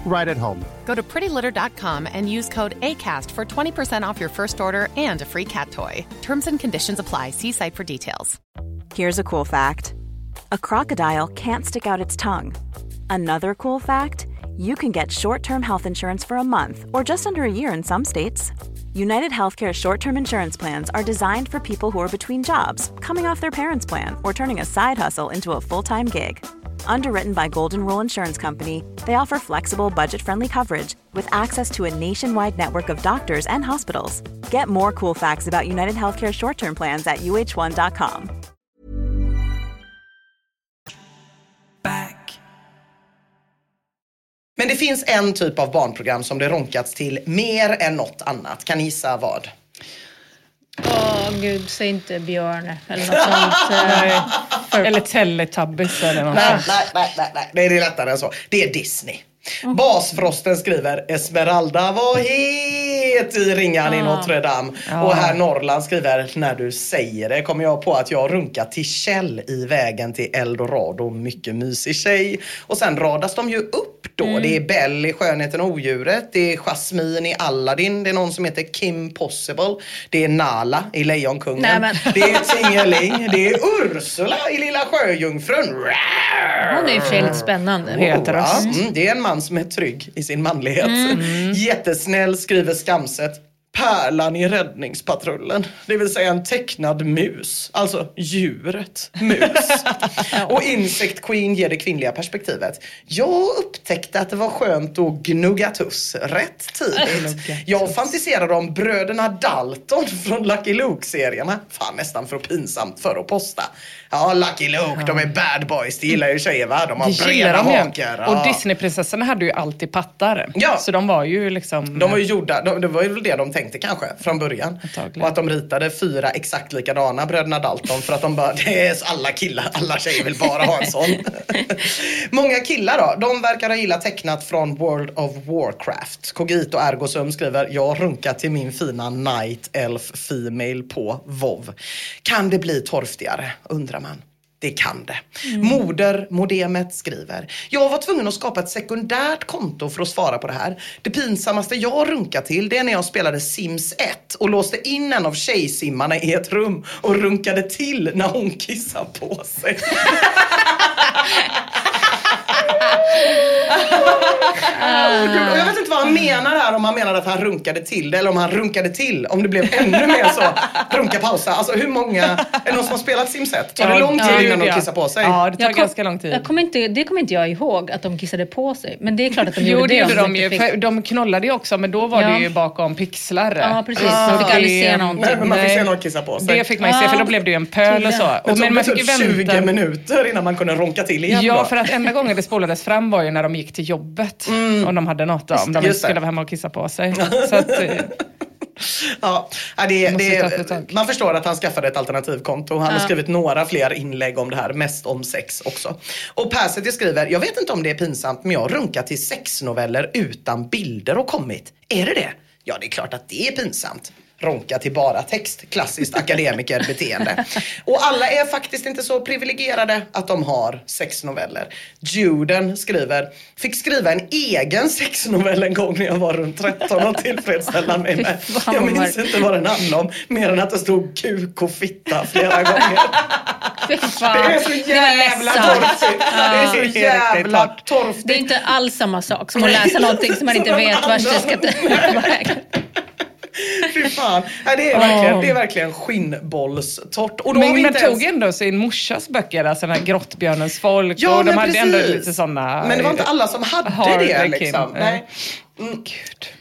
right at home. Go to prettylitter.com and use code ACAST for 20% off your first order and a free cat toy. Terms and conditions apply. See site for details. Here's a cool fact a crocodile can't stick out its tongue. Another cool fact you can get short term health insurance for a month or just under a year in some states. United Healthcare short term insurance plans are designed for people who are between jobs, coming off their parents' plan, or turning a side hustle into a full time gig. Underwritten by Golden Rule Insurance Company, they offer flexible, budget friendly coverage with access to a nationwide network of doctors and hospitals. Get more cool facts about United Healthcare short term plans at uh1.com. Back. Men det finns en typ av barnprogram som det ronkats till mer än något annat. Kan ni gissa vad? Åh oh, gud, säg inte Björn eller något sånt. Eller Teletubbies eller något Nej, nej, nej, nej, nej. Det är lättare än så. Det är Disney. Basfrosten skriver Esmeralda var het i ringan i Notre Dame. Och här Norrland skriver När du säger det kommer jag på att jag runkat till Kjell i vägen till Eldorado. Mycket mysig tjej. Och sen radas de ju upp då. Det är Bell i Skönheten och odjuret. Det är Jasmine i Aladdin. Det är någon som heter Kim Possible. Det är Nala i Lejonkungen. Nej, Det är Tingeling. Det är Ursula i Lilla Sjöjungfrun. Hon är i och för sig lite spännande. Het Ja, mm, det är en man som är trygg i sin manlighet. Mm. Jättesnäll skriver Skamset. Pärlan i räddningspatrullen. Det vill säga en tecknad mus. Alltså djuret mus. Och Insect Queen ger det kvinnliga perspektivet. Jag upptäckte att det var skönt att gnugga tuss rätt tidigt. Jag fantiserade om bröderna Dalton från Lucky Luke-serierna. Fan nästan för pinsamt för att posta. Ja, Lucky Luke, de är bad boys. Det gillar ju tjejer va? De har breda hakar. Och ja. Disneyprinsessorna hade ju alltid pattar. Ja. Så de var ju liksom... De var ju gjorda, de, det var ju det de tänkte kanske från början. Antagligen. Och att de ritade fyra exakt likadana bröderna Dalton för att de bara, det är alla killar, alla tjejer vill bara ha en sån. Många killar då, de verkar ha gillat tecknat från World of Warcraft. Kogito Ergosum skriver, jag runkat till min fina Night Elf Female på WoW. Kan det bli torftigare, undrar man. Det kan det. Moder Modemet skriver. Jag var tvungen att skapa ett sekundärt konto för att svara på det här. Det pinsammaste jag runkat till det är när jag spelade Sims 1 och låste in en av tjejsimmarna i ett rum och runkade till när hon kissade på sig. Jag vet inte vad han menar här, om han menar att han runkade till det eller om han runkade till, om det blev ännu mer så. Runka pausa. Alltså hur många, är det någon som har spelat Sims 1? Tar det lång tid Ja, innan de kissar på sig? Ja, det tar Jag kom- ganska lång tid. Jag kommer inte, det kommer inte jag ihåg att de kissade på sig. Men det är klart att de Jo, gjorde det gjorde om de ju. fick- de knollade ju också, men då var Ja. det ju bakom pixlar. Ja, precis. Så Man fick det- aldrig se någonting. Nej, men man fick se någon kissa på sig. Det fick man ju se, för då blev det ju en pöl och så. Det Och, tog men man typ fick ju 20 vänta. minuter innan man kunde ronka till igen. Ja, för att enda gången det spolades fram var ju när de gick till jobbet. Om de hade något, om de inte skulle vara hemma och kissa på sig. Så att, eh, Ja, ja, det, det, man förstår att han skaffade ett alternativkonto. Han har skrivit några fler inlägg om det här, mest om sex också. Och Persetti skriver, jag vet inte om det är pinsamt men jag har runkat till sexnoveller utan bilder och kommit. Är det det? Ja, det är klart att det är pinsamt. Ronka till bara text, klassiskt akademikerbeteende. Och alla är faktiskt inte så privilegierade att de har sexnoveller. Juden skriver, fick skriva en egen sexnovell en gång när jag var runt 13 och tillfredsställa mig med. Jag minns inte vad den handlade om, mer än att det stod kuk och fitta flera gånger. Det är så jävla torftigt. Det är så jävla torftigt. Det är inte alls samma sak som att läsa någonting som man inte vet vart det ska ta vägen. Fy fan. Nej, det, är verkligen, det är verkligen skinnbollstort. Och då har vi men man inte ens- tog ändå sin morsas böcker, alltså den här Grottbjörnens folk. Ja, och de men hade precis. ändå lite sådana... Men det var inte alla som hade det liksom. Nej. Mm.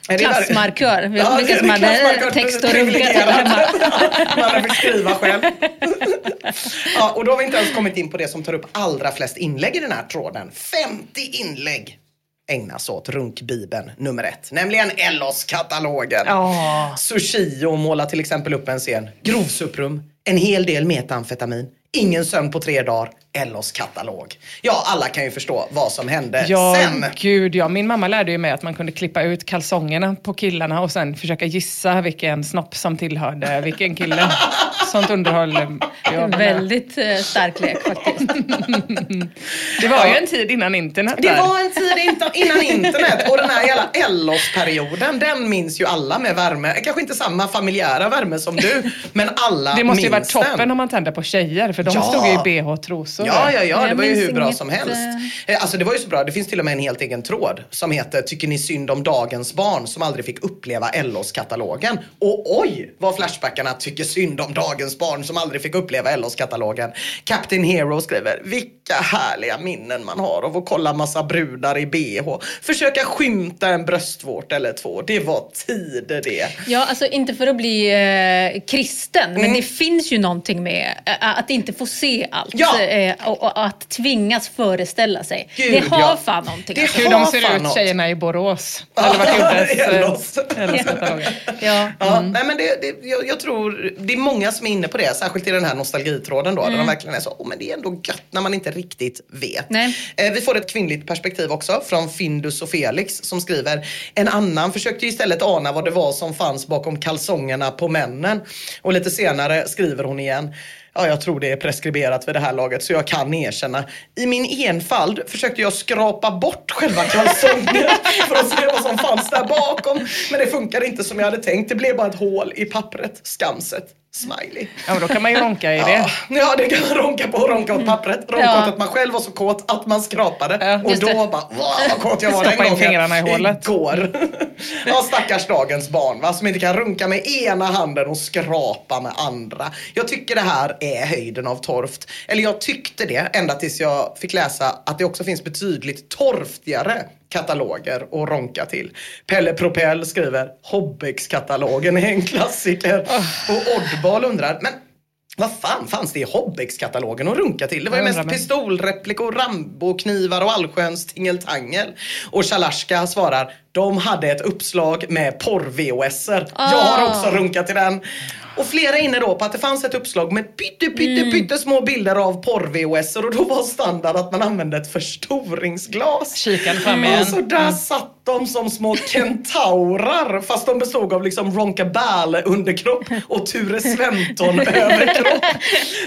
Verkligen- Klassmarkör. Vet Ja, det- som hade text och runka Man fick skriva själv. ja, och då har vi inte ens kommit in på det som tar upp allra flest inlägg i den här tråden. 50 inlägg ägnas åt runkbibeln nummer ett, nämligen Ellos-katalogen. Ja. Sushio målar till exempel upp en scen. Grovsuprum, en hel del metamfetamin, ingen sömn på tre dagar, Ellos katalog. Ja, alla kan ju förstå vad som hände Ja, sen. gud ja. Min mamma lärde ju mig att man kunde klippa ut kalsongerna på killarna och sen försöka gissa vilken snopp som tillhörde vilken kille. Sånt med. Väldigt eh, stark lek faktiskt. Det var ju en tid innan internet Det där. var en tid innan, innan internet och den här hela Ellos-perioden, den minns ju alla med värme. Kanske inte samma familjära värme som du, men alla Det måste ju minns varit toppen den. om man tände på tjejer, för de Ja. stod ju i bh-trosor. Ja, ja, ja, det var ju hur bra inget, som helst. Eh, Alltså det var ju så bra, det finns till och med en helt egen tråd som heter Tycker ni synd om dagens barn som aldrig fick uppleva Ellos-katalogen? Och oj, vad Flashbackarna tycker synd om dagens dagens barn som aldrig fick uppleva LOs-katalogen. Captain Hero skriver, vilka härliga minnen man har av att kolla massa brudar i bh. Försöka skymta en bröstvårt eller två. Det var tider det. Ja, alltså inte för att bli eh, kristen, Mm. men det finns ju någonting med eh, att inte få se allt. Ja. Och, och att tvingas föreställa sig. Gud, det har ja. fan någonting. Det alltså. Hur de ser ut något. tjejerna i Borås. Eller vart gjordes Ellos. eh. Ja. Ja, nej, men det, det, jag, jag tror det är många som är inne på det, särskilt i den här nostalgitråden då, där de verkligen är så, oh, men det är ändå gött när man inte riktigt vet. Nej. Eh, vi får ett kvinnligt perspektiv också från Findus och Felix som skriver, en annan försökte ju istället ana vad det var som fanns bakom kalsongerna på männen. Och lite senare skriver hon igen, Ja, jag tror det är preskriberat vid det här laget så jag kan erkänna. I min enfald försökte jag skrapa bort själva kalsongen för att se vad som fanns där bakom. Men det funkade inte som jag hade tänkt. Det blev bara ett hål i pappret. Skamset. Smiley. Ja, men då kan man ju ronka i det. Ja, ja, det kan man ronka på. Ronka åt pappret. Ronka Ja. åt att man själv var så kåt att man skrapade. Ja, och då det. bara, wow vad kåt jag var Stoppa den in gången. fingrarna i hålet. Igår. ja, stackars dagens barn va, som inte kan runka med ena handen och skrapa med andra. Jag tycker det här är höjden av torft. Eller jag tyckte det ända tills jag fick läsa att det också finns betydligt torftigare kataloger att ronka till. Pelle Propell skriver Hobbex-katalogen är en klassiker. Och Oddball undrar, men vad fan fanns det i Hobbex-katalogen att runka till? Det var ju mest pistolreplikor, Rambo-knivar och allsköns tingeltangel. Och Shalaska svarar, de hade ett uppslag med porr-VHSer. Jag har också runkat till den. Och flera inne då på att det fanns ett uppslag med pytte, pytte, pytte små bilder av porr-VHSer och då var standard att man använde ett förstoringsglas. Kikaren fram igen. Och så där satt de som små kentaurar fast de bestod av liksom Ronka Bale underkropp och Ture Sventon överkropp.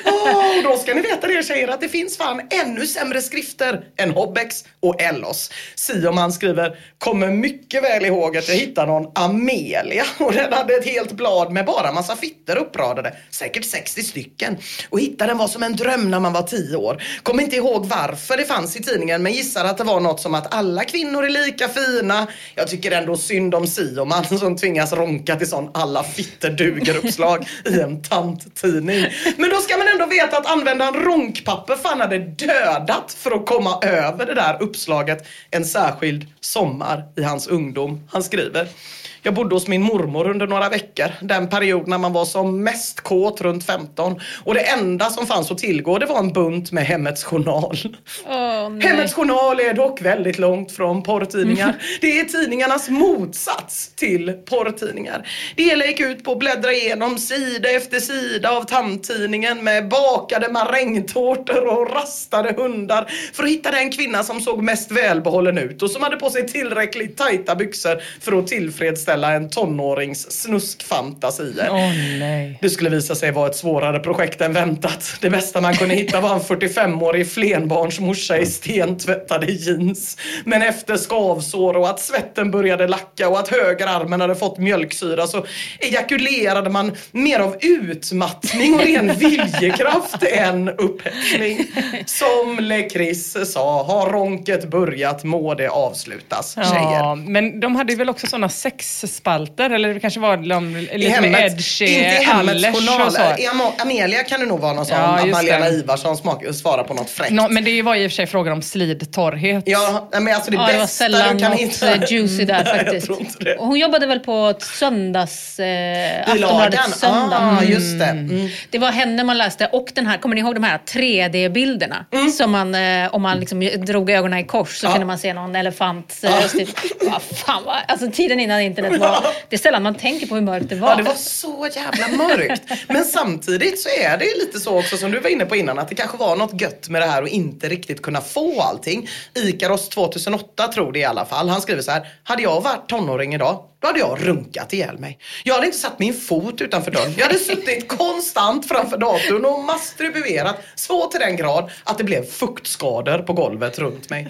Åh, och då ska ni veta det tjejer att det finns fan ännu sämre skrifter än Hobbex och Ellos. Sioman skriver, kommer mycket väl ihåg att jag hittade någon Amelia och den hade ett helt blad med bara massa hytter uppradade, säkert 60 stycken. Och hittade den var som en dröm när man var 10 år. Kommer inte ihåg varför det fanns i tidningen men gissar att det var något som att alla kvinnor är lika fina. Jag tycker ändå synd om Sioman som tvingas ronka till sån alla fitter duger uppslag i en tanttidning. Men då ska man ändå veta att användaren ronkpapper fan hade dödat för att komma över det där uppslaget en särskild sommar i hans ungdom. Han skriver jag bodde hos min mormor under några veckor. Den period när man var som mest kåt runt 15. Och det enda som fanns att tillgå det var en bunt med Hemmets Journal. Nej. Hemmets Journal är dock väldigt långt från porrtidningar. Det är tidningarnas motsats till porrtidningar. Det hela gick ut på att bläddra igenom sida efter sida av tandtidningen med bakade marängtårtor och rastade hundar för att hitta den kvinna som såg mest välbehållen ut och som hade på sig tillräckligt tajta byxor för att tillfredsställa en tonårings snuskfantasier. Nej. Det skulle visa sig vara ett svårare projekt än väntat. Det bästa man kunde hitta var en 45-årig flenbarnsmorsa i stentvättade jeans. Men efter skavsår och att svetten började lacka och att högerarmen hade fått mjölksyra så ejakulerade man mer av utmattning och ren viljekraft än upphetsning. Som LeChris sa, har ronket börjat må det avslutas, tjejer. Ja, men de hade väl också sådana sexspalter eller det kanske var I lite med hemmets, edgy, inte i hemmets Allers journal. och så. I Am- Amelia kan det nog vara någon sån. Ja, just Malena. Ivarsson smak- svarar på något fräckt. Nå, men det var i och för sig frågan om slidtorrhet. Ja, men alltså det Ja, det var bästa sällan du kan något hitta. juicy där faktiskt. tror inte det. Och hon jobbade väl på ett söndags... Eh. Aftonbladet Söndag. Ah, Mm. just det. Mm. Det var henne man läste och den här, kommer ni ihåg de här 3D-bilderna? Som man, eh, om man liksom drog ögonen i kors så Ja. kunde man se någon elefant. Eh, typ, vad fan, vad, alltså tiden innan internet var... Det är sällan man tänker på hur mörkt det var. Ja, det var så jävla mörkt. Men samtidigt så är det ju lite så också som du var inne på innan att det kanske var något gött med det här och inte riktigt kunna få allting. Ikaros 2008 tror det i alla fall. Han skriver så här. Hade jag varit tonåring idag då hade jag runkat ihjäl mig. Jag hade inte satt min fot utanför dörren. Jag hade suttit konstant framför datorn och masturberat så till den grad att det blev fuktskador på golvet runt mig.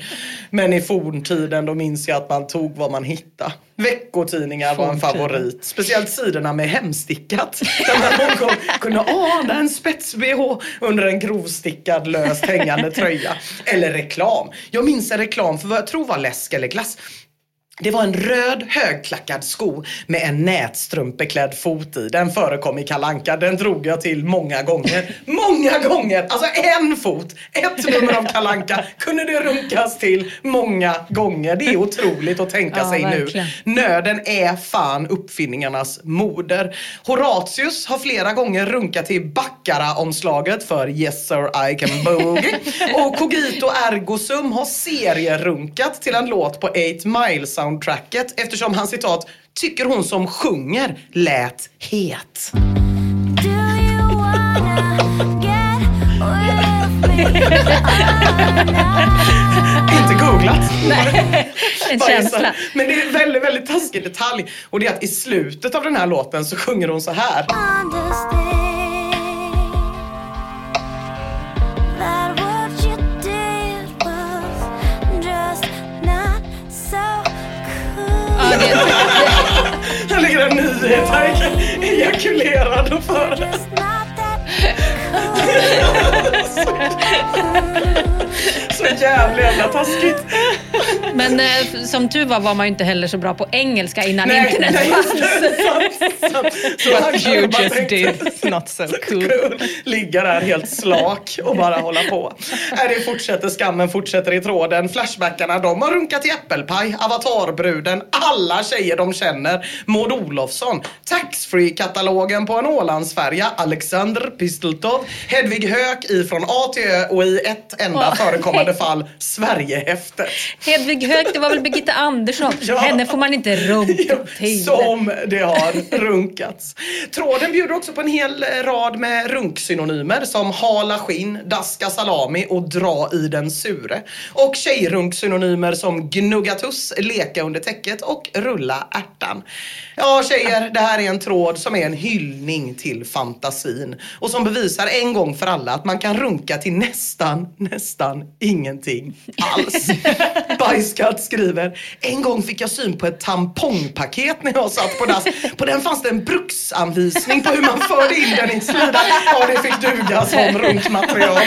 Men i forntiden då minns jag att man tog vad man hittade. Veckotidningar var en favorit. Speciellt sidorna med hemstickat. Där man någon kunde ana en spets-bh under en grovstickad löst hängande tröja. Eller reklam. Jag minns en reklam för vad jag tror var läsk eller glass. Det var en röd högklackad sko med en nätstrumpeklädd fot i. Den förekom i Kalanka. Den drog jag till många gånger. Många gånger! Alltså en fot, ett nummer av Kalanka kunde det runkas till många gånger. Det är otroligt att tänka Ja, sig verkligen. nu. Nöden är fan uppfinningarnas moder. Horatius har flera gånger runkat till Baccara-omslaget för Yes sir I can boogie. Och Cogito ergo sum har serierunkat till en låt på 8 Mile soundtracket eftersom han citat tycker hon som sjunger lät het. Inte googlat. En Bara känsla. Men det är en väldigt, väldigt taskig detalj. Och det är att i slutet av den här låten så sjunger hon så här. Det, Här ligger en nyhet. Här är ejakulerad och för. Så jävla jävla taskigt. men eh, som tur var var man ju inte heller så bra på engelska innan Nej, internet nej, fanns. What you just did, not so cool. Kul. Ligga där helt slak och bara hålla på. Äh, det fortsätter, skammen fortsätter i tråden. Flashbackarna, de har runkat i äppelpaj, Avatarbruden, alla tjejer de känner. Maud Olofsson, taxfree-katalogen på en Ålandsfärja, Alexander Pisteltov, Hedvig Höök ifrån A till Ö och i ett enda Åh. förekommande fall Sverigehäftet. Hedvig Höök, det var väl Birgitta Andersson. Ja. Henne får man inte runka till. Som det har runkats. Tråden bjuder också på en hel rad med runksynonymer som hala skinn, daska salami och dra i den sure. Och tjejrunksynonymer som gnugga tuss, leka under täcket och rulla ärtan. Ja tjejer, det här är en tråd som är en hyllning till fantasin och som bevisar en gång för alla att man kan runka till nästan, nästan ingenting alls. Bajskatt skriver, en gång fick jag syn på ett tampongpaket när jag satt på dass. På den fanns det en bruksanvisning på hur man förde in den i ett slida. Ja, det fick duga som runkmaterial.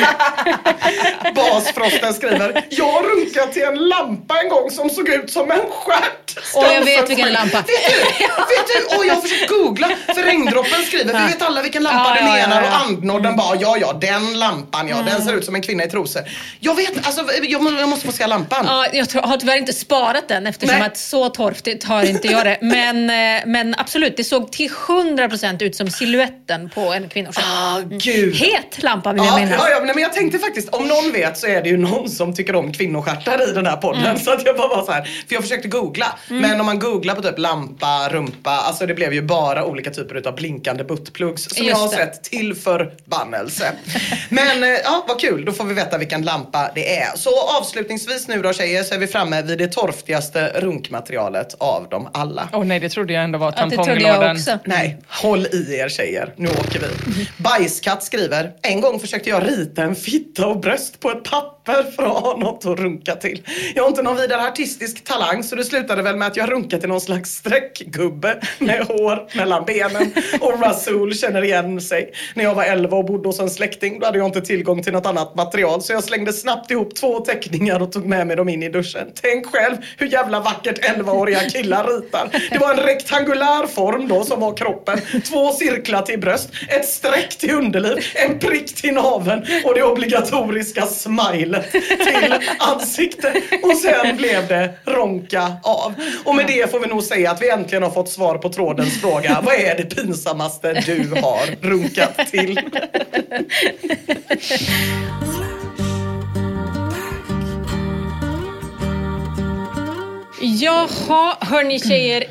Basfrosten skriver, jag runkade till en lampa en gång som såg ut som en stjärt. Och jag vet vilken lampa. Vet du? Vet du? Och jag har försökt googla, för regndroppen skriver, vi vet alla vilken lampa Ja, det ja, ja, menar ja. och andnodden bara, ja ja, den lampan ja, Mm. den ser ut som en kvinna i trosor. Jag vet, alltså jag, må- jag måste få se lampan. Ja, jag tror, har tyvärr inte sparat den eftersom Nej. att så torftigt har inte jag det. Men, eh, men absolut, det såg till 100% ut som siluetten på en kvinnostjärt. Ah, gud. Het lampa vill jag Ja, minnas. ja, ja, men jag tänkte faktiskt, om någon vet så är det ju någon som tycker om kvinnostjärtar i den här podden. Mm. Så att jag bara var så här, för jag försökte googla. Men om man googlar på typ lampa, rumpa, alltså det blev ju bara olika typer utav blinkande buttplugs som Just jag har det. sett till förbannelse. Men eh, ja, vad kul, då får vi veta vilken lampa det är. Så avslutningsvis nu då tjejer så är vi framme vid det torftigaste runkmaterialet av dem alla. Åh nej, det trodde jag ändå var tamponglådan. också. Nej, håll i er tjejer. Nu åker vi. Bajskatt skriver, en gång försökte jag rita en fitta och bröst på ett papper för att ha något att runka till. Jag har inte någon vidare artistisk talang så det slutade väl med att jag runkade till någon slags streckgubbe med hår mellan benen. Och Rasul känner igen sig. När jag var 11 och bodde hos en släkting då hade jag inte tillgång till något annat material så jag slängde snabbt ihop två teckningar och tog med mig dem in i duschen. Tänk själv hur jävla vackert 11-åriga killar ritar. Det var en rektangulär form då som var kroppen. Två cirklar till bröst, ett streck till underliv, en prick till naveln och det obligatoriska smilet till ansikte. Och sen blev det ronka av. Och med det får vi nog säga att vi äntligen har fått svar på trådens fråga. Vad är det pinsammaste du har runkat till? Jaha, hörni tjejer.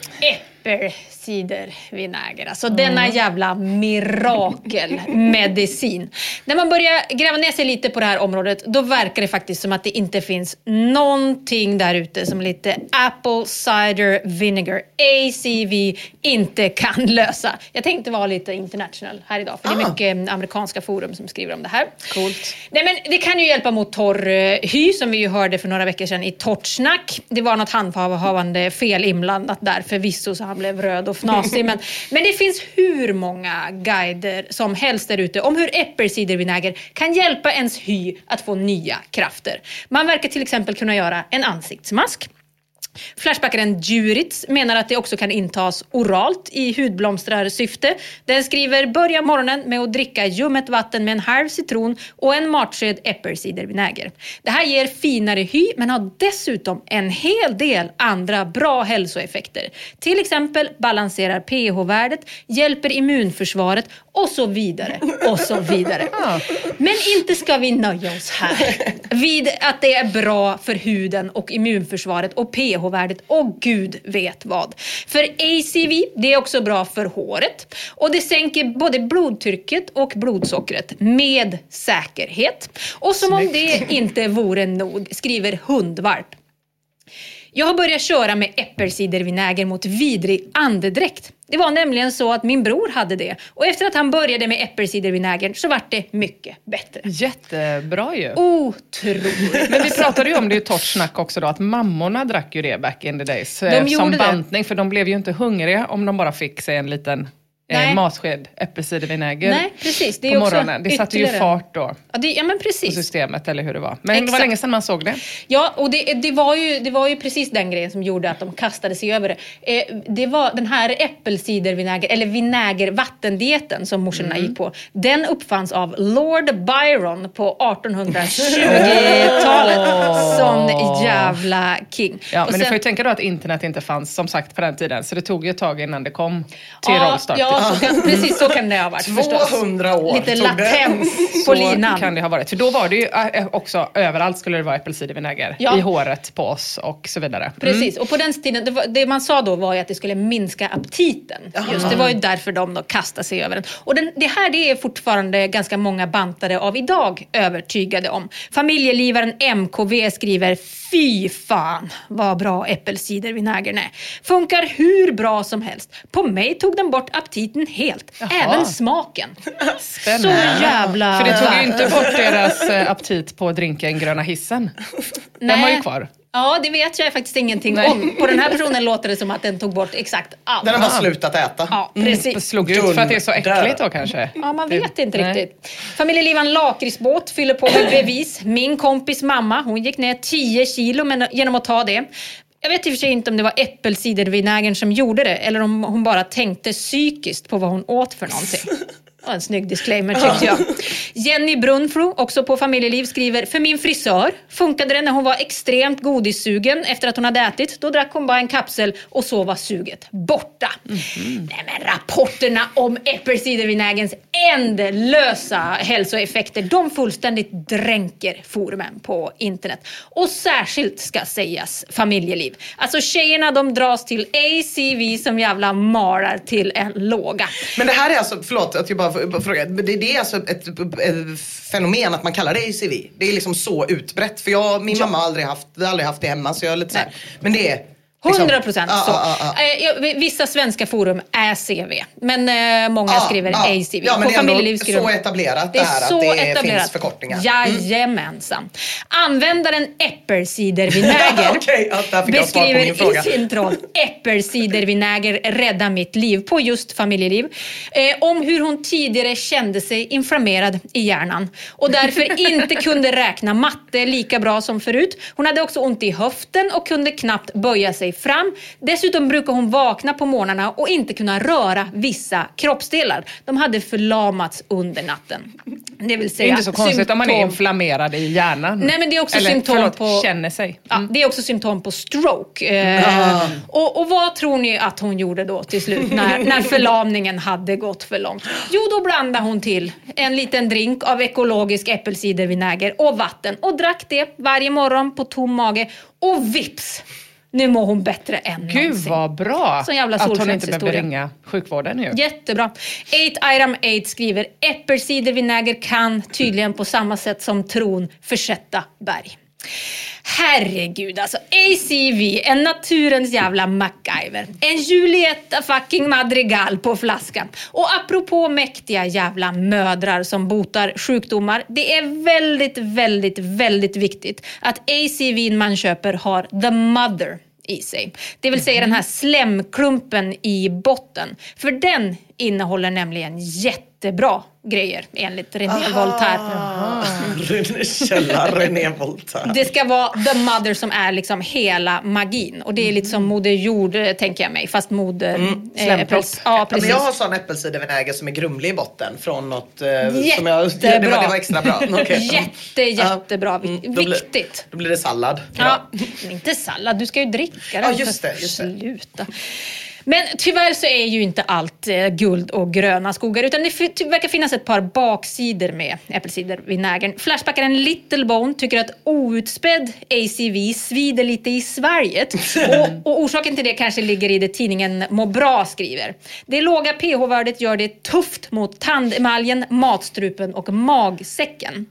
Äppelcidervinäger. Alltså denna jävla mirakelmedicin. När man börjar gräva ner sig lite på det här området, då verkar det faktiskt som att det inte finns någonting där ute som lite apple cider vinegar, ACV, inte kan lösa. Jag tänkte vara lite international här idag, för det är Ah. mycket eh, amerikanska forum som skriver om det här. Coolt. Nej, men det kan ju hjälpa mot torr eh, hy, som vi ju hörde för några veckor sedan i Torrt snack. Det var något handhavande fel inblandat där förvisso, så han blev röd och fnasig. men, men det finns hur många guider som helst där ute om hur äppelcidervinäger kan hjälpa ens hy att få nya krafter. Man verkar till exempel kunna göra en ansiktsmask Flashbackaren Juritz menar att det också kan intas oralt i hudblomstrarsyfte. Den skriver börja morgonen med att dricka ljummet vatten med en halv citron och en matsked äppelcidervinäger. Det här ger finare hy men har dessutom en hel del andra bra hälsoeffekter. Till exempel balanserar pH-värdet, hjälper immunförsvaret och så vidare och så vidare. Men inte ska vi nöja oss här vid att det är bra för huden och immunförsvaret och pH-värdet och gud vet vad. För ACV, det är också bra för håret och det sänker både blodtrycket och blodsockret med säkerhet. Och som om det inte vore nog skriver Hundvalp. Jag har börjat köra med äppelcidervinäger mot vidrig andedräkt. Det var nämligen så att min bror hade det och efter att han började med äppelcidervinägern så vart det mycket bättre. Jättebra ju. Otroligt. Men vi pratade ju om det i torrt snack också då, att mammorna drack ju det back in the days. De eh, som det. bantning, för de blev ju inte hungriga om de bara fick sig en liten. Eh, matsked äppelcidervinäger Nej, precis. Det är på morgonen. Det satte ju ytterligare- fart då Ja, det, ja men på precis. systemet, eller hur det var. Men det var Exakt. länge sedan man såg det. Ja, och det, det, var ju, det var ju precis den grejen som gjorde att de kastade sig över det. Eh, det var den här äppelcidervinäger, eller vinägervattendieten som morsorna Mm. gick på. Den uppfanns av Lord Byron på 1820-talet. Sån jävla king. Ja, Och men du sen- får ju tänka då att internet inte fanns som sagt på den tiden. Så det tog ju ett tag innan det kom till ja, rollstart. ja, så kan, precis så kan det ha varit förstås. 200 år Lite latens på linan. kan det ha varit. För då var det ju äh, också, överallt skulle det vara äppelcidervinäger. Ja. I håret på oss och så vidare. Mm. Precis, och på den tiden, det, var, det man sa då var ju att det skulle minska aptiten. Just, det var ju därför de då kastade sig över den. Och den, det här det är fortfarande ganska många bantare av idag övertygade om. Familjelivaren MKV skriver Fy fan vad bra äppelcidervinägern är. Funkar hur bra som helst. På mig tog den bort aptiten helt. Även smaken. Så jävla... För det tog ju inte bort deras eh, aptit på drinken Gröna hissen. Den var ju Nej. kvar. Ja, det vet jag faktiskt ingenting Nej. om. På den här personen låter det som att den tog bort exakt allt. Den har bara slutat äta. Ja, precis. Slog ut för att det är så äckligt då kanske. Ja, man vet inte Nej. riktigt. Familjelivan Lakritsbåt fyller på med bevis. Min kompis mamma, hon gick ner 10 kilo men, genom att ta det. Jag vet i och för sig inte om det var äppelcidervinägern som gjorde det eller om hon bara tänkte psykiskt på vad hon åt för någonting. En snygg disclaimer tyckte jag. Jenny Brunflo, också på familjeliv, skriver För min frisör funkade det när hon var extremt godissugen efter att hon hade ätit. Då drack hon bara en kapsel och så var suget borta. Nej men rapporterna om äppelcidervinägerns ändlösa hälsoeffekter, de fullständigt dränker forumen på internet. Och särskilt ska sägas familjeliv. Alltså tjejerna de dras till ACV som jävla marar till en låga. Men det här är alltså, förlåt att jag bara bara frågar. Men Det, det är alltså ett, ett fenomen att man kallar det ACV. Det är liksom så utbrett. För jag, min mamma har aldrig haft, aldrig haft det hemma så jag är lite så. Men det är... liksom- 100 procent Ja, så. ja. Eh, ja, Vissa svenska forum är CV, men eh, många skriver ja. ACV. Ja, men På det är familjeliv skriver så etablerat det det är här att så det etablerat. finns förkortningar. Mm. Jajamensan. Användaren äppelcidervinäger på beskriver i sin troll äppelcidervinäger rädda mitt liv på just familjeliv. Eh, om hur hon tidigare kände sig inflammerad i hjärnan och därför inte kunde räkna matte lika bra som förut. Hon hade också ont i höften och kunde knappt böja sig fram. Dessutom brukar hon vakna på morgnarna och inte kunna röra vissa kroppsdelar. De hade förlamats under natten. Det vill Det är säga inte så konstigt om man är symptom- inflammerad i hjärnan. Nej, men det är också Eller, symptom förlåt, på- känner sig. Ja, det är också symptom på stroke. Eh, och, och vad tror ni att hon gjorde då till slut när, när förlamningen hade gått för långt? Jo, då blandade hon till en liten drink av ekologisk äppelcidervinäger och vatten och drack det varje morgon på tom mage. Och vips! Nu mår hon bättre än Gud någonsin. vad bra Sån jävla att hon inte behöver ringa sjukvården ju. Jättebra. 8 Iram 8 skriver äppelcidervinäger kan tydligen på samma sätt som tron försätta berg. Herregud alltså. ACV, en naturens jävla MacGyver. En Julietta fucking Madrigal på flaskan. Och apropå mäktiga jävla mödrar som botar sjukdomar. Det är väldigt, väldigt, väldigt viktigt att ACV man köper har the mother i sig. Det vill säga den här slemklumpen i botten. För den innehåller nämligen jättebra grejer enligt René Voltaire. Källa René Voltaire. Det ska vara the mother som är liksom hela magin. Och det är lite som Moder Jord, eh, tänker jag mig. Fast Moder... Mm. eh, äppels- Ja, Ja, precis. men jag har sån äppelcidervinäger som är grumlig i botten från något eh, som Jättebra. jag... Det var, det var extra bra. Okej. Jätte, jättebra. Mm, då blir- Viktigt. Då blir det sallad. Ja, men inte sallad, du ska ju dricka den. Ja, just det, just det. Sluta. Men tyvärr så är ju inte allt eh, guld och gröna skogar utan det verkar finnas ett par baksidor med äppelcidervinägern. Flashbackaren Little Bone tycker att outspädd ACV svider lite i svalget och, och orsaken till det kanske ligger i det tidningen Må bra skriver. Det låga pH-värdet gör det tufft mot tandemaljen, matstrupen och magsäcken.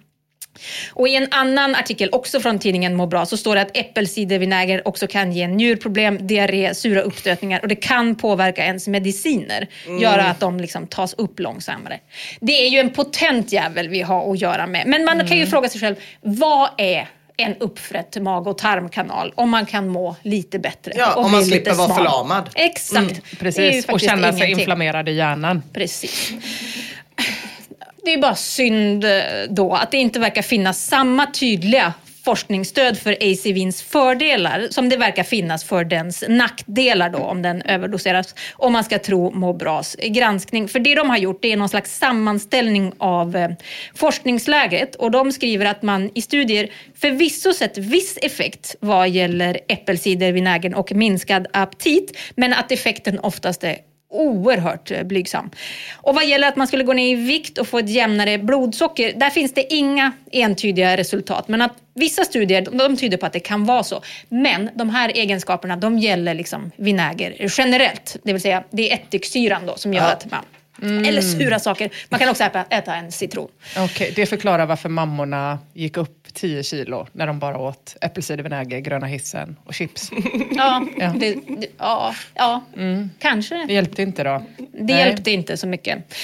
Och i en annan artikel, också från tidningen Må bra, så står det att äppelcidervinäger också kan ge njurproblem, diarré, sura uppstötningar och det kan påverka ens mediciner. Göra att de liksom tas upp långsammare. Det är ju en potent jävel vi har att göra med. Men man kan ju fråga sig själv, vad är en uppfrätt mag och tarmkanal om man kan må lite bättre. Ja, om man slipper vara förlamad. Exakt. Mm, Precis, och känna sig ingenting. inflammerad i hjärnan. Precis. Det är bara synd eh, då att det inte verkar finnas samma tydliga forskningsstöd för ACVins fördelar som det verkar finnas för dens nackdelar då om den överdoseras. Om man ska tro Må bras granskning. För det de har gjort det är någon slags sammanställning av eh, forskningsläget och de skriver att man i studier förvisso sett viss effekt vad gäller äppelcidervinägern och minskad aptit men att effekten oftast är oerhört eh, blygsam. Och vad gäller att man skulle gå ner i vikt och få ett jämnare blodsocker, där finns det inga entydiga resultat. Men att vissa studier de, de tyder på att det kan vara så. Men de här egenskaperna de gäller liksom vinäger generellt. Det vill säga det är ättiksyran då som gör Ja. att man Eller sura saker. Man kan också äta, äta en citron. Okej, det förklarar varför mammorna gick upp 10 kilo när de bara åt äppelcidervinäger, gröna hissen och chips. Ja, Ja. Det, det, ja, ja kanske. Det hjälpte inte då? Det Nej. hjälpte inte så mycket.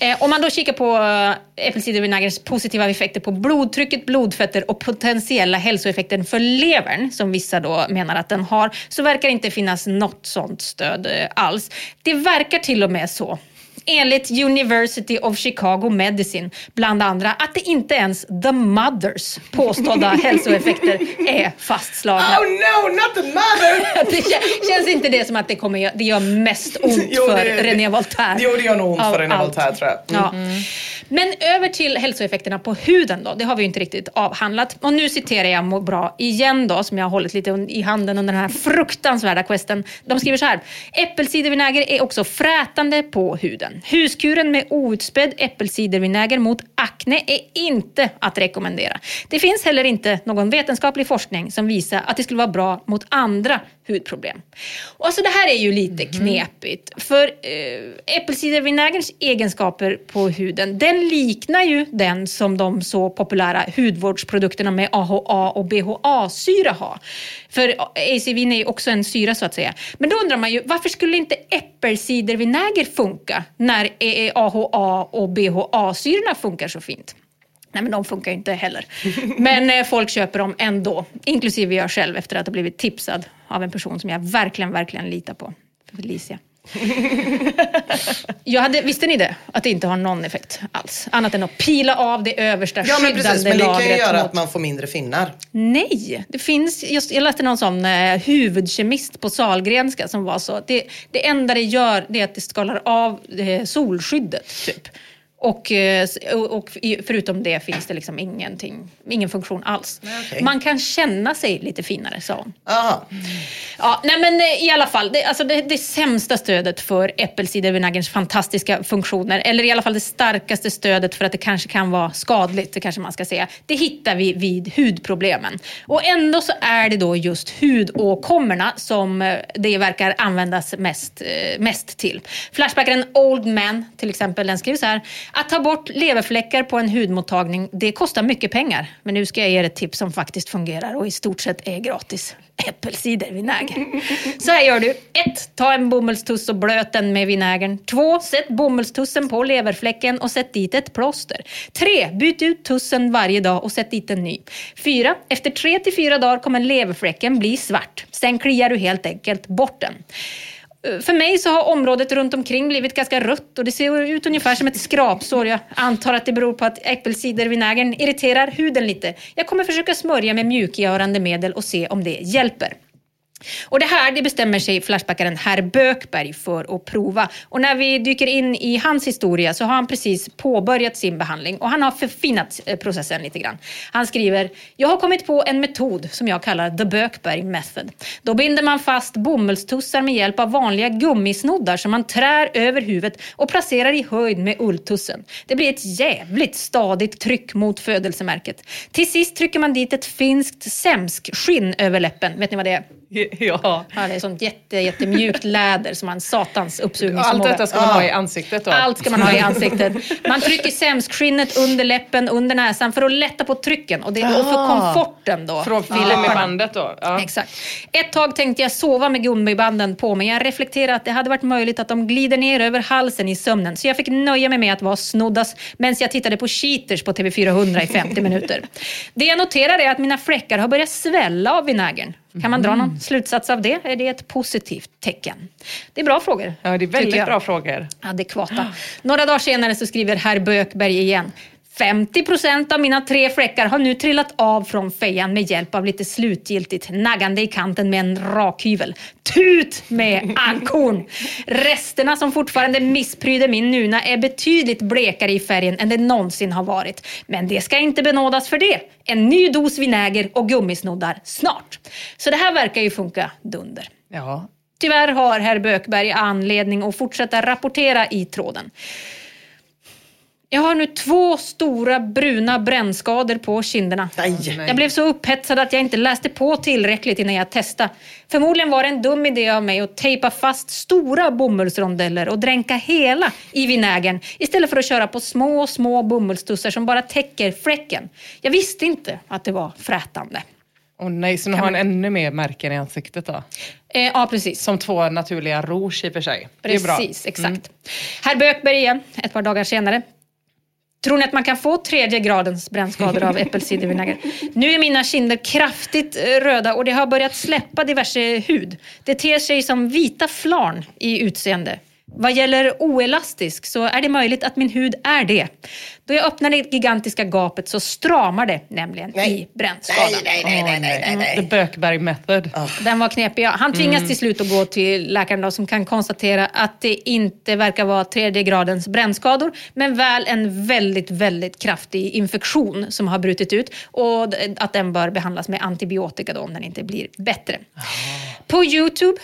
Eh, om man då kikar på eh, äppelcidervinägerns positiva effekter på blodtrycket, blodfetter och potentiella hälsoeffekter för levern, som vissa då menar att den har, så verkar det inte finnas något sånt stöd eh, alls. Det verkar till och med så Enligt University of Chicago Medicine, bland andra, att det inte ens the mothers påstådda hälsoeffekter är fastslagna. Oh no, not the mother! Det kän- känns inte det som att det, kommer, det gör mest ont Jo, för det- René Voltaire? Jo, det gör nog ont för René allt. Voltaire tror jag. Mm. Ja. Men över till hälsoeffekterna på huden då. Det har vi ju inte riktigt avhandlat. Och nu citerar jag Må bra igen då, som jag har hållit lite i handen under den här fruktansvärda questen. De skriver så här. Äppelcidervinäger är också frätande på huden. Huskuren med outspädd äppelcidervinäger mot akne är inte att rekommendera. Det finns heller inte någon vetenskaplig forskning som visar att det skulle vara bra mot andra hudproblem. Och alltså det här är ju lite knepigt. För eh, äppelcidervinägerns egenskaper på huden, den liknar ju den som de så populära hudvårdsprodukterna med AHA och BHA-syra har. För ACVin är ju också en syra så att säga. Men då undrar man ju, varför skulle inte äppelcidervinäger funka när AHA och BHA-syrorna funkar så fint? Nej men de funkar ju inte heller. Men eh, folk köper dem ändå. Inklusive jag själv efter att ha blivit tipsad av en person som jag verkligen, verkligen litar på. Felicia. Jag hade, visste ni det? Att det inte har någon effekt alls. Annat än att pila av det översta Ja men precis, men det kan ju göra mot- att man får mindre finnar. Nej, det finns, just, jag läste någon sån eh, huvudkemist på Salgrenska som var så. Det, det enda det gör det är att det skalar av eh, solskyddet typ. Och, eh, och, och förutom det finns det liksom ingenting, ingen funktion alls. okej. Man kan känna sig lite finare, sa hon. Aha. Ja, nej men eh, i alla fall, det, alltså det, det sämsta stödet för äppelcidervinägerns fantastiska funktioner, eller i alla fall det starkaste stödet för att det kanske kan vara skadligt, det kanske man ska säga, det hittar vi vid hudproblemen. Och ändå så är det då just hudåkommorna som eh, det verkar användas mest, mest till. Flashbackaren Old Man till exempel, den skriver så här. Att ta bort leverfläckar på en hudmottagning, det kostar mycket pengar. Men nu ska jag ge er ett tips som faktiskt fungerar och i stort sett är gratis. Äppelcidervinäger. Så här gör du. 1. Ta en bomullstuss och blöt den med vinägern. 2. Sätt bomullstussen på leverfläcken och sätt dit ett plåster. 3. Byt ut tussen varje dag och sätt dit en ny. 4. Efter 3 till 4 dagar kommer leverfläcken bli svart. Sen kliar du helt enkelt bort den. För mig så har området runt omkring blivit ganska rött och det ser ut ungefär som ett skrapsår. Jag antar att det beror på att äppelcidervinägern irriterar huden lite. Jag kommer försöka smörja med mjukgörande medel och se om det hjälper. Och det här det bestämmer sig Flashbackaren herr Bökberg för att prova. Och när vi dyker in i hans historia så har han precis påbörjat sin behandling och han har förfinat eh, processen lite grann. Han skriver, jag har kommit på en metod som jag kallar the Bökberg method. Då binder man fast bomullstussar med hjälp av vanliga gummisnoddar som man trär över huvudet och placerar i höjd med ulltussen. Det blir ett jävligt stadigt tryck mot födelsemärket. Till sist trycker man dit ett finskt sämskskinn över läppen. Vet ni vad det är? Ja. Ja, det är sånt jätte, jättemjukt läder som har en satans Allt uppsugningsförmåga. detta ska man ha i ansiktet då? Allt ska man ha i ansiktet. Man trycker sämskskinnet under läppen, under näsan för att lätta på trycken och, det, och för Ah. komforten då. Från filmbandet då? Exakt. Ett tag tänkte jag sova med gummibanden på men jag reflekterade att det hade varit möjligt att de glider ner över halsen i sömnen så jag fick nöja mig med att vara snoddas medan jag tittade på Cheaters på TV400 i 50 minuter. Det jag noterar är att mina fläckar har börjat svälla av vinägern. Kan man dra Mm. någon slutsats av det? Är det ett positivt tecken? Det är bra frågor. Ja, det är väldigt bra frågor. Adekvata. Några dagar senare så skriver herr Bökberg igen. 50 procent av mina tre fläckar har nu trillat av från fejan med hjälp av lite slutgiltigt naggande i kanten med en rakhyvel. Tut med ankon! Resterna som fortfarande misspryder min nuna är betydligt blekare i färgen än det någonsin har varit. Men det ska inte benådas för det. En ny dos vinäger och gummisnoddar snart. Så det här verkar ju funka dunder. Ja. Tyvärr har herr Bökberg anledning att fortsätta rapportera i tråden. Jag har nu två stora bruna brännskador på kinderna. Jag blev så upphetsad att jag inte läste på tillräckligt innan jag testade. Förmodligen var det en dum idé av mig att tejpa fast stora bomullsrondeller och dränka hela i vinägern istället för att köra på små, små bomullstussar som bara täcker fläcken. Jag visste inte att det var frätande. Åh nej, så nu har han ännu mer märken i ansiktet då? Eh, ja, precis. Som två naturliga rouge i och för sig. Det är bra. Precis, exakt. Herr Bökberg igen, ett par dagar senare. Tror ni att man kan få tredje gradens brännskador av äppelcidervinäger? Nu är mina kinder kraftigt eh, röda och det har börjat släppa diverse hud. Det ter sig som vita flarn i utseende. Vad gäller oelastisk så är det möjligt att min hud är det. Då jag öppnar det gigantiska gapet så stramar det nämligen i brännskadan. Nej, nej, nej, nej, nej, nej. The Bökberg method. Den var knepig. Ja. Han tvingas Mm. till slut att gå till läkaren då, som kan konstatera att det inte verkar vara tredje gradens brännskador men väl en väldigt, väldigt kraftig infektion som har brutit ut och att den bör behandlas med antibiotika då, om den inte blir bättre. På Youtube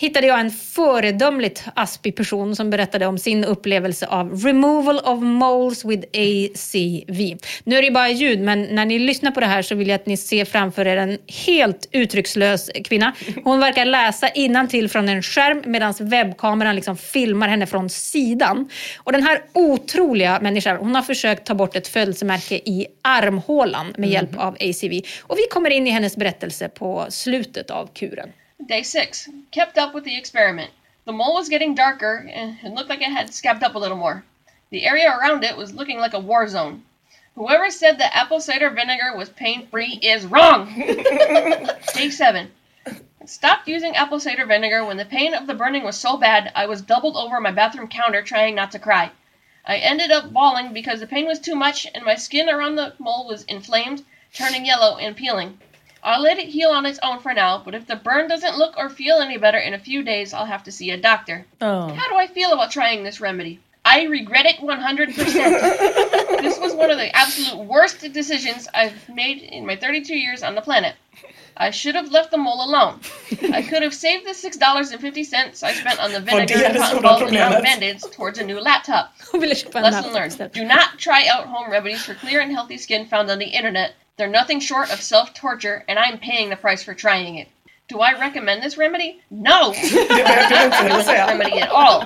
hittade jag en föredömligt aspig person som berättade om sin upplevelse av removal of moles with ACV. Nu är det bara ljud, men när ni lyssnar på det här så vill jag att ni ser framför er en helt uttryckslös kvinna. Hon verkar läsa till från en skärm medan webbkameran liksom filmar henne från sidan. Och den här otroliga människan, hon har försökt ta bort ett födelsemärke i armhålan med hjälp av ACV. Och vi kommer in i hennes berättelse på slutet av kuren. Day six. Kept up with the experiment. The mole was getting darker eh, and it looked like it had scabbed up a little more. The area around it was looking like a war zone. Whoever said that apple cider vinegar was pain free is wrong! Day seven. Stopped using apple cider vinegar when the pain of the burning was so bad I was doubled over my bathroom counter trying not to cry. I ended up bawling because the pain was too much and my skin around the mole was inflamed, turning yellow and peeling. I'll let it heal on its own for now, but if the burn doesn't look or feel any better in a few days, I'll have to see a doctor. Oh. How do I feel about trying this remedy? I regret it 100%. this was one of the absolute worst decisions I've made in my 32 years on the planet. I should have left the mole alone. I could have saved the $6.50 I spent on the vinegar and cotton balls and rubber band-aids towards a new laptop. Hon ville köpa en Lesson learned. Do not try out home remedies for clear and healthy skin found on the internet. They're nothing short of self-torture, and I'm paying the price for trying it. Do I recommend this remedy? No! Det behövde du inte recommend this remedy at all.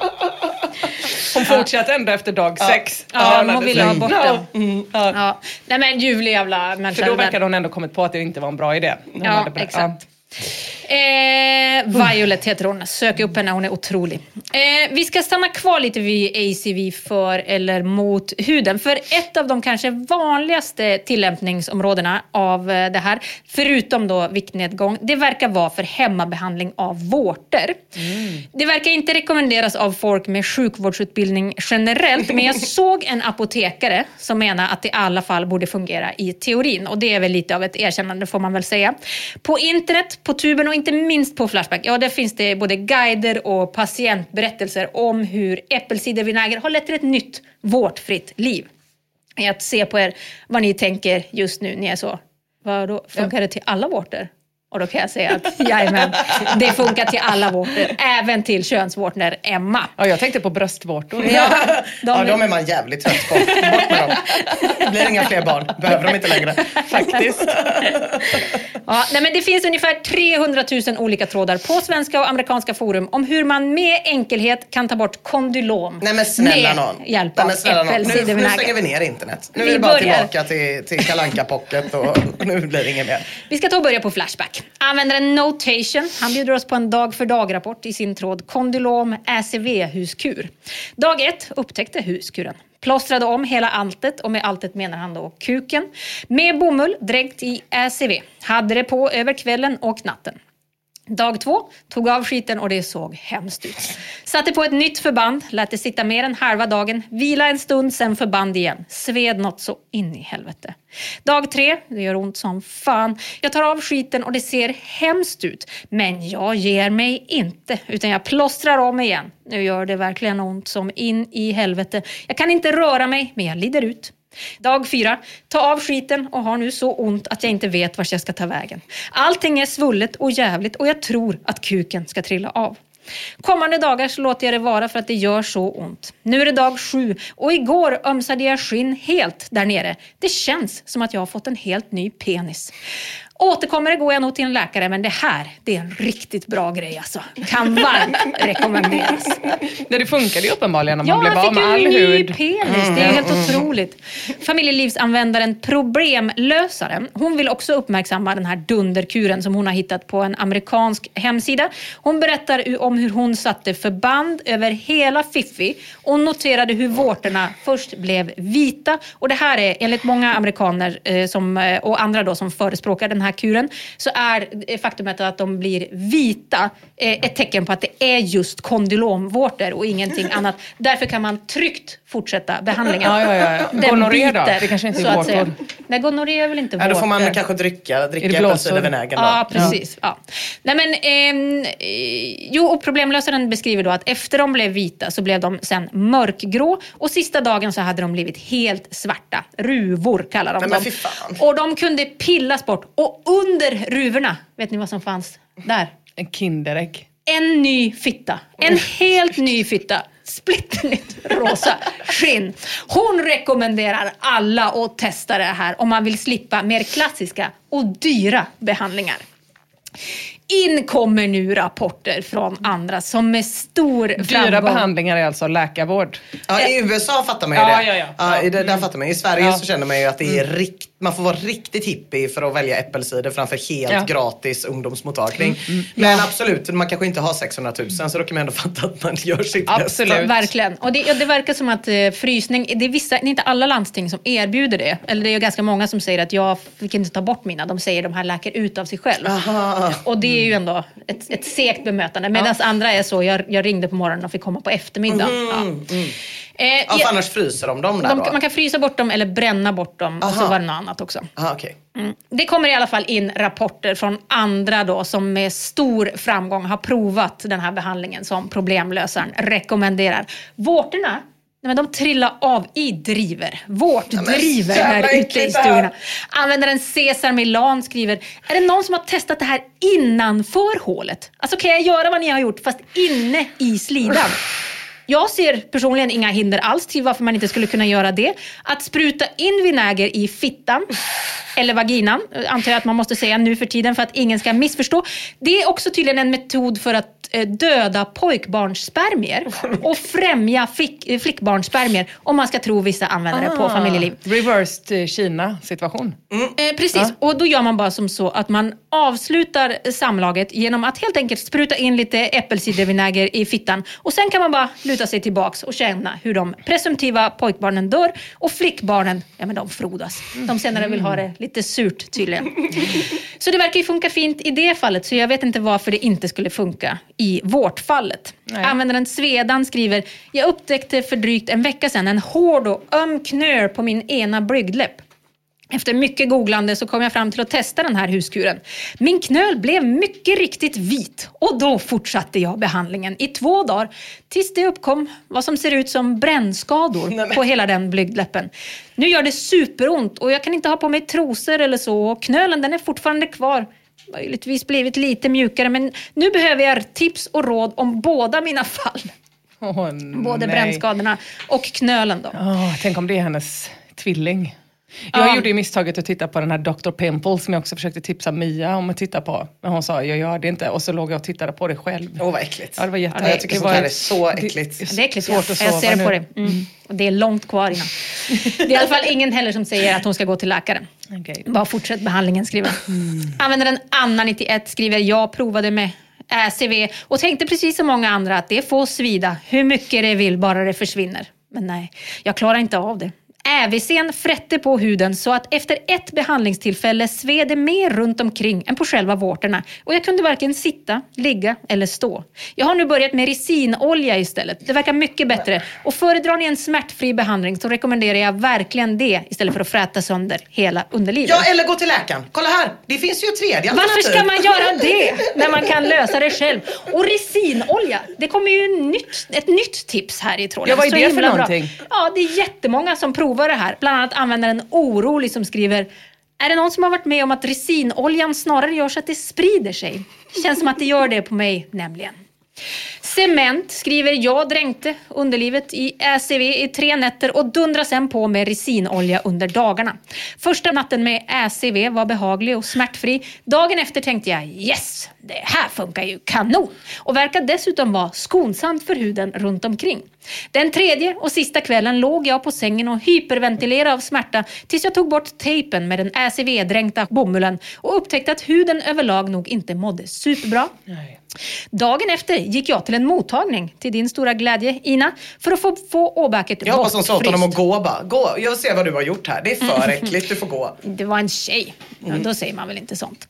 Hon fortsatte ändå efter dag sex. Ja, hon hon hade ville ha släppt. bort Ja. den. Mm, ja. Ja. Nej men ljuvlig jävla människa. För då det där. verkade hon ändå kommit på att det inte var en bra idé. Hon Ja, hade bra- exakt. Eh, Violet heter hon. Sök upp henne, hon är otrolig. Eh, vi ska stanna kvar lite vid ACV för eller mot huden. För ett av de kanske vanligaste tillämpningsområdena av eh, det här, förutom då viktnedgång, det verkar vara för hemmabehandling av vårtor. Det verkar inte rekommenderas av folk med sjukvårdsutbildning generellt, men jag såg en apotekare som menar att det i alla fall borde fungera i teorin. Och det är väl lite av ett erkännande får man väl säga. På internet, på tuben och inte minst på Flashback, ja där finns det både guider och patientberättelser om hur äppelcidervinäger har lett till ett nytt vårtfritt liv. Att se på er vad ni tänker just nu, ni är så, vadå, funkar det till alla vårtor? Och då kan jag säga att jajamän, det funkar till alla vårtor, även till könsvårtor, Emma. Ja, jag tänkte på bröstvårtor. Ja, Ja, de är man jävligt trött på. Bort med dem. Det blir inga fler barn. Behöver de inte längre. Faktiskt. Ja, nej, men det finns ungefär 300 000 olika trådar på svenska och amerikanska forum om hur man med enkelhet kan ta bort kondylom Nej men snälla med någon. hjälp av någon. Nu, nu äppelcidervinäger. stänger vi ner internet. Nu Vi är det bara börjar. tillbaka till, till Kalanka pocket och nu blir det inget mer. Vi ska ta och börja på Flashback. Användaren Notation, han bjuder oss på en dag för dag-rapport i sin tråd Kondylom ACV-huskur. Dag 1 upptäckte huskuren. Plåstrade om hela alltet och med alltet menar han då kuken. Med bomull dränkt i ACV. Hade det på över kvällen och natten. Dag två, tog av skiten och det såg hemskt ut. Satte på ett nytt förband, lät det sitta mer än halva dagen, vila en stund, sen förband igen. Sved något så in i helvete. Dag tre, det gör ont som fan. Jag tar av skiten och det ser hemskt ut. Men jag ger mig inte, utan jag plåstrar om igen. Nu gör det verkligen ont som in i helvete. Jag kan inte röra mig, men jag lider ut. Dag fyra. Ta av skiten och har nu så ont att jag inte vet vart jag ska ta vägen. Allting är svullet och jävligt och jag tror att kuken ska trilla av. Kommande dagar så låter jag det vara för att det gör så ont. Nu är det dag sju och igår ömsade jag skinn helt där nere. Det känns som att jag har fått en helt ny penis. Återkommer det går jag nog till en läkare men det här, det är en riktigt bra grej alltså. Kan varmt rekommenderas. Det funkade ju uppenbarligen Ja, man blev han av fick med all en ny hud. penis. Det är helt otroligt. Familjelivsanvändaren Problemlösaren, hon vill också uppmärksamma den här dunderkuren som hon har hittat på en amerikansk hemsida. Hon berättar om hur hon satte förband över hela Fiffi och noterade hur vårtorna först blev vita. Och det här är enligt många amerikaner eh, som, eh, och andra då som förespråkar den här kuren så är faktumet att de blir vita eh, ett tecken på att det är just kondylomvårtor och ingenting annat. Därför kan man tryggt fortsätta behandlingen. Ja, ja, ja. Den Gonorré då? Det kanske inte är vårtor. Nej, gonorré är väl inte Ja, då får man vårtor. kanske dricka, dricka då. Ja, precis. Ja. Nej, men, ehm, eh, jo, och problemlösaren beskriver då att efter de blev vita så blev de sen mörkgrå och sista dagen så hade de blivit helt svarta. Ruvor kallar de Nej, men dem. fy fan. Och de kunde pillas bort. Och under ruvorna, vet ni vad som fanns där? En Kinderägg. En ny fitta. En helt ny fitta. Splitternytt rosa skinn. Hon rekommenderar alla att testa det här om man vill slippa mer klassiska och dyra behandlingar. In kommer nu rapporter från andra som med stor Dyra framgång... behandlingar är alltså läkarvård. Ja, I USA fattar man ju Ja, det. ja, ja. i det där fattar man. I Sverige Ja. så känner man ju att det är rikt, man får vara riktigt hippie för att välja äppelcider framför helt Ja. gratis ungdomsmottagning. Men absolut, man kanske inte har 600 000 så då kan man ändå fatta att man gör sitt Absolut. bästa. Verkligen. Och det, ja, det verkar som att eh, frysning, det är, vissa, det är inte alla landsting som erbjuder det. Eller det är ju ganska många som säger att jag fick inte ta bort mina. De säger att de här läker ut av sig själv. Aha. Och det är ju ändå ett, ett segt bemötande. Medan andra är så, jag, jag ringde på morgonen och fick komma på eftermiddagen. Ja. Eh, Ja, ja, för annars fryser de dem där de, då? man kan frysa bort dem eller bränna bort dem. Och så Aha. var det något annat också. Aha, okej. Mm. Det kommer i alla fall in rapporter från andra då som med stor framgång har provat den här behandlingen som problemlösaren rekommenderar. Vårtorna Nej, men de trillar av i driver. Vårtdriver jävla där ute i här. stugorna. Användaren Cesar Milan skriver, är det någon som har testat det här innanför hålet? Alltså kan jag göra vad ni har gjort fast inne i slidan? Jag ser personligen inga hinder alls till varför man inte skulle kunna göra det. Att spruta in vinäger i fittan eller vaginan, antar jag att man måste säga nu för tiden för att ingen ska missförstå. Det är också tydligen en metod för att eh, döda pojkbarnsspermier och främja flick, eh, flickbarnsspermier om man ska tro vissa användare på Ah, familjeliv. Reversed eh, Kina-situation. Eh, precis, och då gör man bara som så att man avslutar samlaget genom att helt enkelt spruta in lite äppelcidervinäger i fittan och sen kan man bara luta sig tillbaks och känna hur de presumtiva pojkbarnen dör och flickbarnen, ja men de frodas. De senare vill ha det lite surt tydligen. Så det verkar ju funka fint i det fallet så jag vet inte varför det inte skulle funka i vårt fallet. Användaren Svedan skriver, jag upptäckte för drygt en vecka sedan en hård och öm knöl på min ena blygdläpp. Efter mycket googlande så kom jag fram till att testa den här huskuren. Min knöl blev mycket riktigt vit och då fortsatte jag behandlingen i två dagar tills det uppkom vad som ser ut som brännskador på hela den blygdläppen. Nu gör det superont och jag kan inte ha på mig trosor eller så och knölen den är fortfarande kvar. Möjligtvis blivit lite mjukare men nu behöver jag tips och råd om båda mina fall. Åh, Både brännskadorna och knölen då. Åh, tänk om det är hennes tvilling. Jag Ja. gjorde ju misstaget att titta på den här Dr. Pimple som jag också försökte tipsa Mia om att titta på. Men hon sa, jag gör det inte. Och så låg jag och tittade på det själv. Åh vad äckligt. Ja, det var jätte... Ja, jag tycker sånt här är så äckligt. Det är äckligt, svårt ja. att Jag sova ser det på det. Mm. Och det är långt kvar innan. Det är i alla fall ingen heller som säger att hon ska gå till läkaren. Okej. Bara fortsätt behandlingen, skriver hon. Användaren Anna91 skriver, jag provade med ÄCV och tänkte precis som många andra att det får svida hur mycket det vill bara det försvinner. Men nej, jag klarar inte av det. Ävisen frätte på huden så att efter ett behandlingstillfälle sved det mer runt omkring än på själva vårtorna och jag kunde varken sitta, ligga eller stå. Jag har nu börjat med resinolja istället. Det verkar mycket bättre och föredrar ni en smärtfri behandling så rekommenderar jag verkligen det istället för att fräta sönder hela underlivet. Ja, eller gå till läkaren. Kolla här, det finns ju ett tredje Varför ska man göra det när man kan lösa det själv? Och resinolja, det kommer ju nytt, ett nytt tips här i tråden. Ja, vad är det för himla bra. någonting? Ja, det är jättemånga som provar det här. Bland annat användaren Orolig som skriver är det någon som har varit med om att resinoljan snarare gör så att det sprider sig? Känns som att det gör det på mig nämligen. Cement skriver jag dränkte underlivet i ACV i tre nätter och dundrar sen på med resinolja under dagarna. Första natten med ACV var behaglig och smärtfri. Dagen efter tänkte jag yes, det här funkar ju kanon och verkar dessutom vara skonsamt för huden runt omkring. Den tredje och sista kvällen låg jag på sängen och hyperventilerade av smärta tills jag tog bort tejpen med den ACV-dränkta bomullen och upptäckte att huden överlag nog inte mådde superbra. Dagen efter gick jag till en mottagning, till din stora glädje Ina, för att få, få åbäket Jag hoppas de sa åt honom att gå bara. Gå, jag ser vad du har gjort här. Det är för äckligt, du får gå. Det var en tjej. Ja, då säger man väl inte sånt.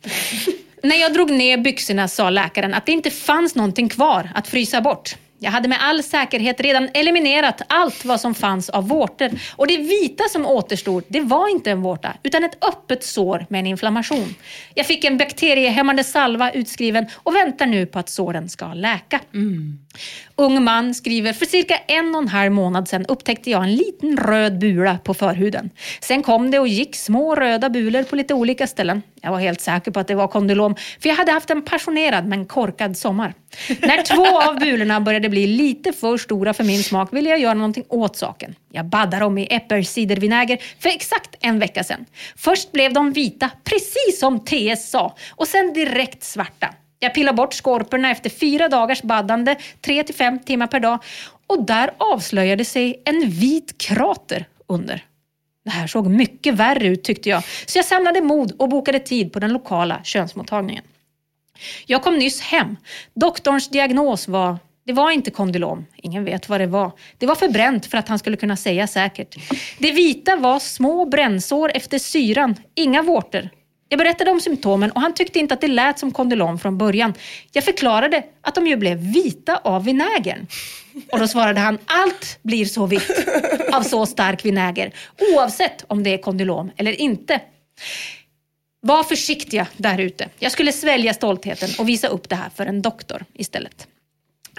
När jag drog ner byxorna sa läkaren att det inte fanns någonting kvar att frysa bort. Jag hade med all säkerhet redan eliminerat allt vad som fanns av vårtor. Och det vita som återstod, det var inte en vårta, utan ett öppet sår med en inflammation. Jag fick en bakteriehämmande salva utskriven och väntar nu på att såren ska läka. Mm. Ung man skriver, för cirka en och en halv månad sedan upptäckte jag en liten röd bula på förhuden. Sen kom det och gick små röda bulor på lite olika ställen. Jag var helt säker på att det var kondylom, för jag hade haft en passionerad men korkad sommar. När två av bulorna började bli lite för stora för min smak ville jag göra någonting åt saken. Jag baddade dem i äppelcidervinäger för exakt en vecka sedan. Först blev de vita, precis som TS sa, och sen direkt svarta. Jag pillade bort skorporna efter fyra dagars baddande, tre till fem timmar per dag. Och där avslöjade sig en vit krater under. Det här såg mycket värre ut tyckte jag, så jag samlade mod och bokade tid på den lokala könsmottagningen. Jag kom nyss hem. Doktorns diagnos var det var inte kondylom. Ingen vet vad det var. Det var förbränt för att han skulle kunna säga säkert. Det vita var små brännsår efter syran. Inga vårtor. Jag berättade om symptomen och han tyckte inte att det lät som kondylom från början. Jag förklarade att de ju blev vita av vinägern. Och då svarade han, allt blir så vitt av så stark vinäger. Oavsett om det är kondylom eller inte. Var försiktiga där ute. Jag skulle svälja stoltheten och visa upp det här för en doktor istället.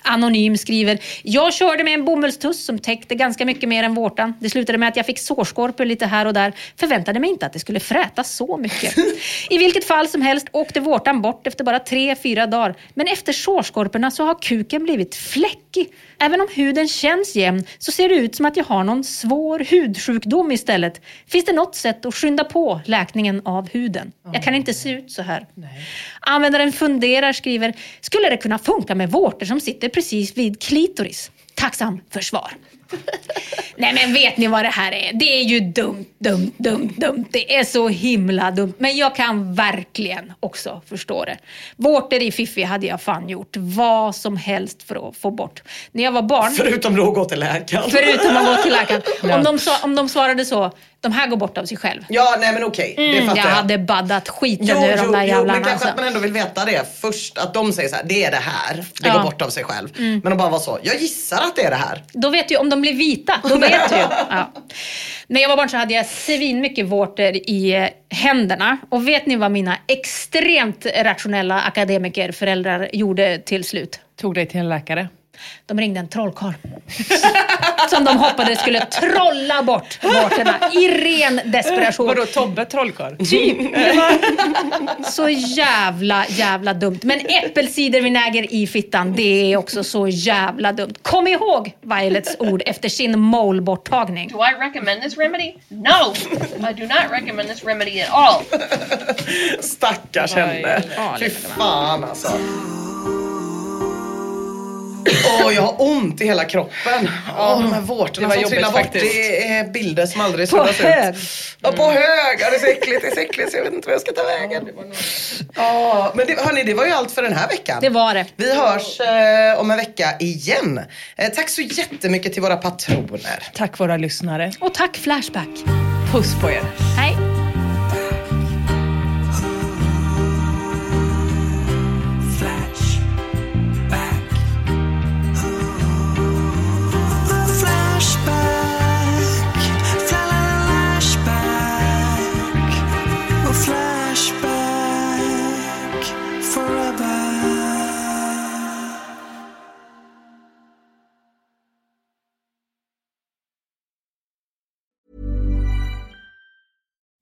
Anonym skriver, jag körde med en bomullstuss som täckte ganska mycket mer än vårtan. Det slutade med att jag fick sårskorpor lite här och där. Förväntade mig inte att det skulle fräta så mycket. I vilket fall som helst åkte vårtan bort efter bara tre, fyra dagar. Men efter sårskorporna så har kuken blivit fläckig. Även om huden känns jämn så ser det ut som att jag har någon svår hudsjukdom istället. Finns det något sätt att skynda på läkningen av huden? Jag kan inte se ut så här. Användaren funderar, skriver, skulle det kunna funka med vårtor som sitter precis vid klitoris? Tacksam för svar. Nej men vet ni vad det här är? Det är ju dumt, dumt, dumt, dumt. Det är så himla dumt. Men jag kan verkligen också förstå det. Vårtor i Fiffi hade jag fan gjort vad som helst för att få bort. När jag var barn... Förutom att gå till läkaren. Förutom att gå till läkaren. Om de, om de svarade så, de här går bort av sig själv. Ja, nej men okej. det Mm, jag jag. hade baddat skiten Jo, ur de där jo, jävlarna. men kanske alltså. att man ändå vill veta det först. Att de säger så här, det är det här. Det Ja. går bort av sig själv. Mm. Men de bara var så, jag gissar att det är det här. Då vet du, om de blir vita, då vet du ju. Ja. När jag var barn så hade jag svinmycket vårtor i eh, händerna. Och vet ni vad mina extremt rationella akademikerföräldrar gjorde till slut? Tog dig till en läkare. De ringde en trollkarl. Som de hoppades skulle trolla bort vårtorna i ren desperation. Vadå Tobbe trollkarl? Typ. Så jävla, jävla dumt. Men äppelcidervinäger i fittan, det är också så jävla dumt. Kom ihåg Violets ord efter sin målborttagning. Do I recommend this remedy? No! I do not recommend this remedy at all. Stackars henne. Fy fan alltså. Åh, jag har ont i hela kroppen. Åh, de här vårtorna som trillar bort. faktiskt. Det är bilder som aldrig På suddas hög. ut. Ja, på hög. Ja, det är så äckligt, det är så äckligt så jag vet inte vad jag ska ta vägen. Ja, men det, hörni, det var ju allt för den här veckan. Det var det. Vi hörs eh, om en vecka igen. Eh, tack så jättemycket till våra patroner. Tack våra lyssnare. Och tack Flashback. Puss på er. Hej.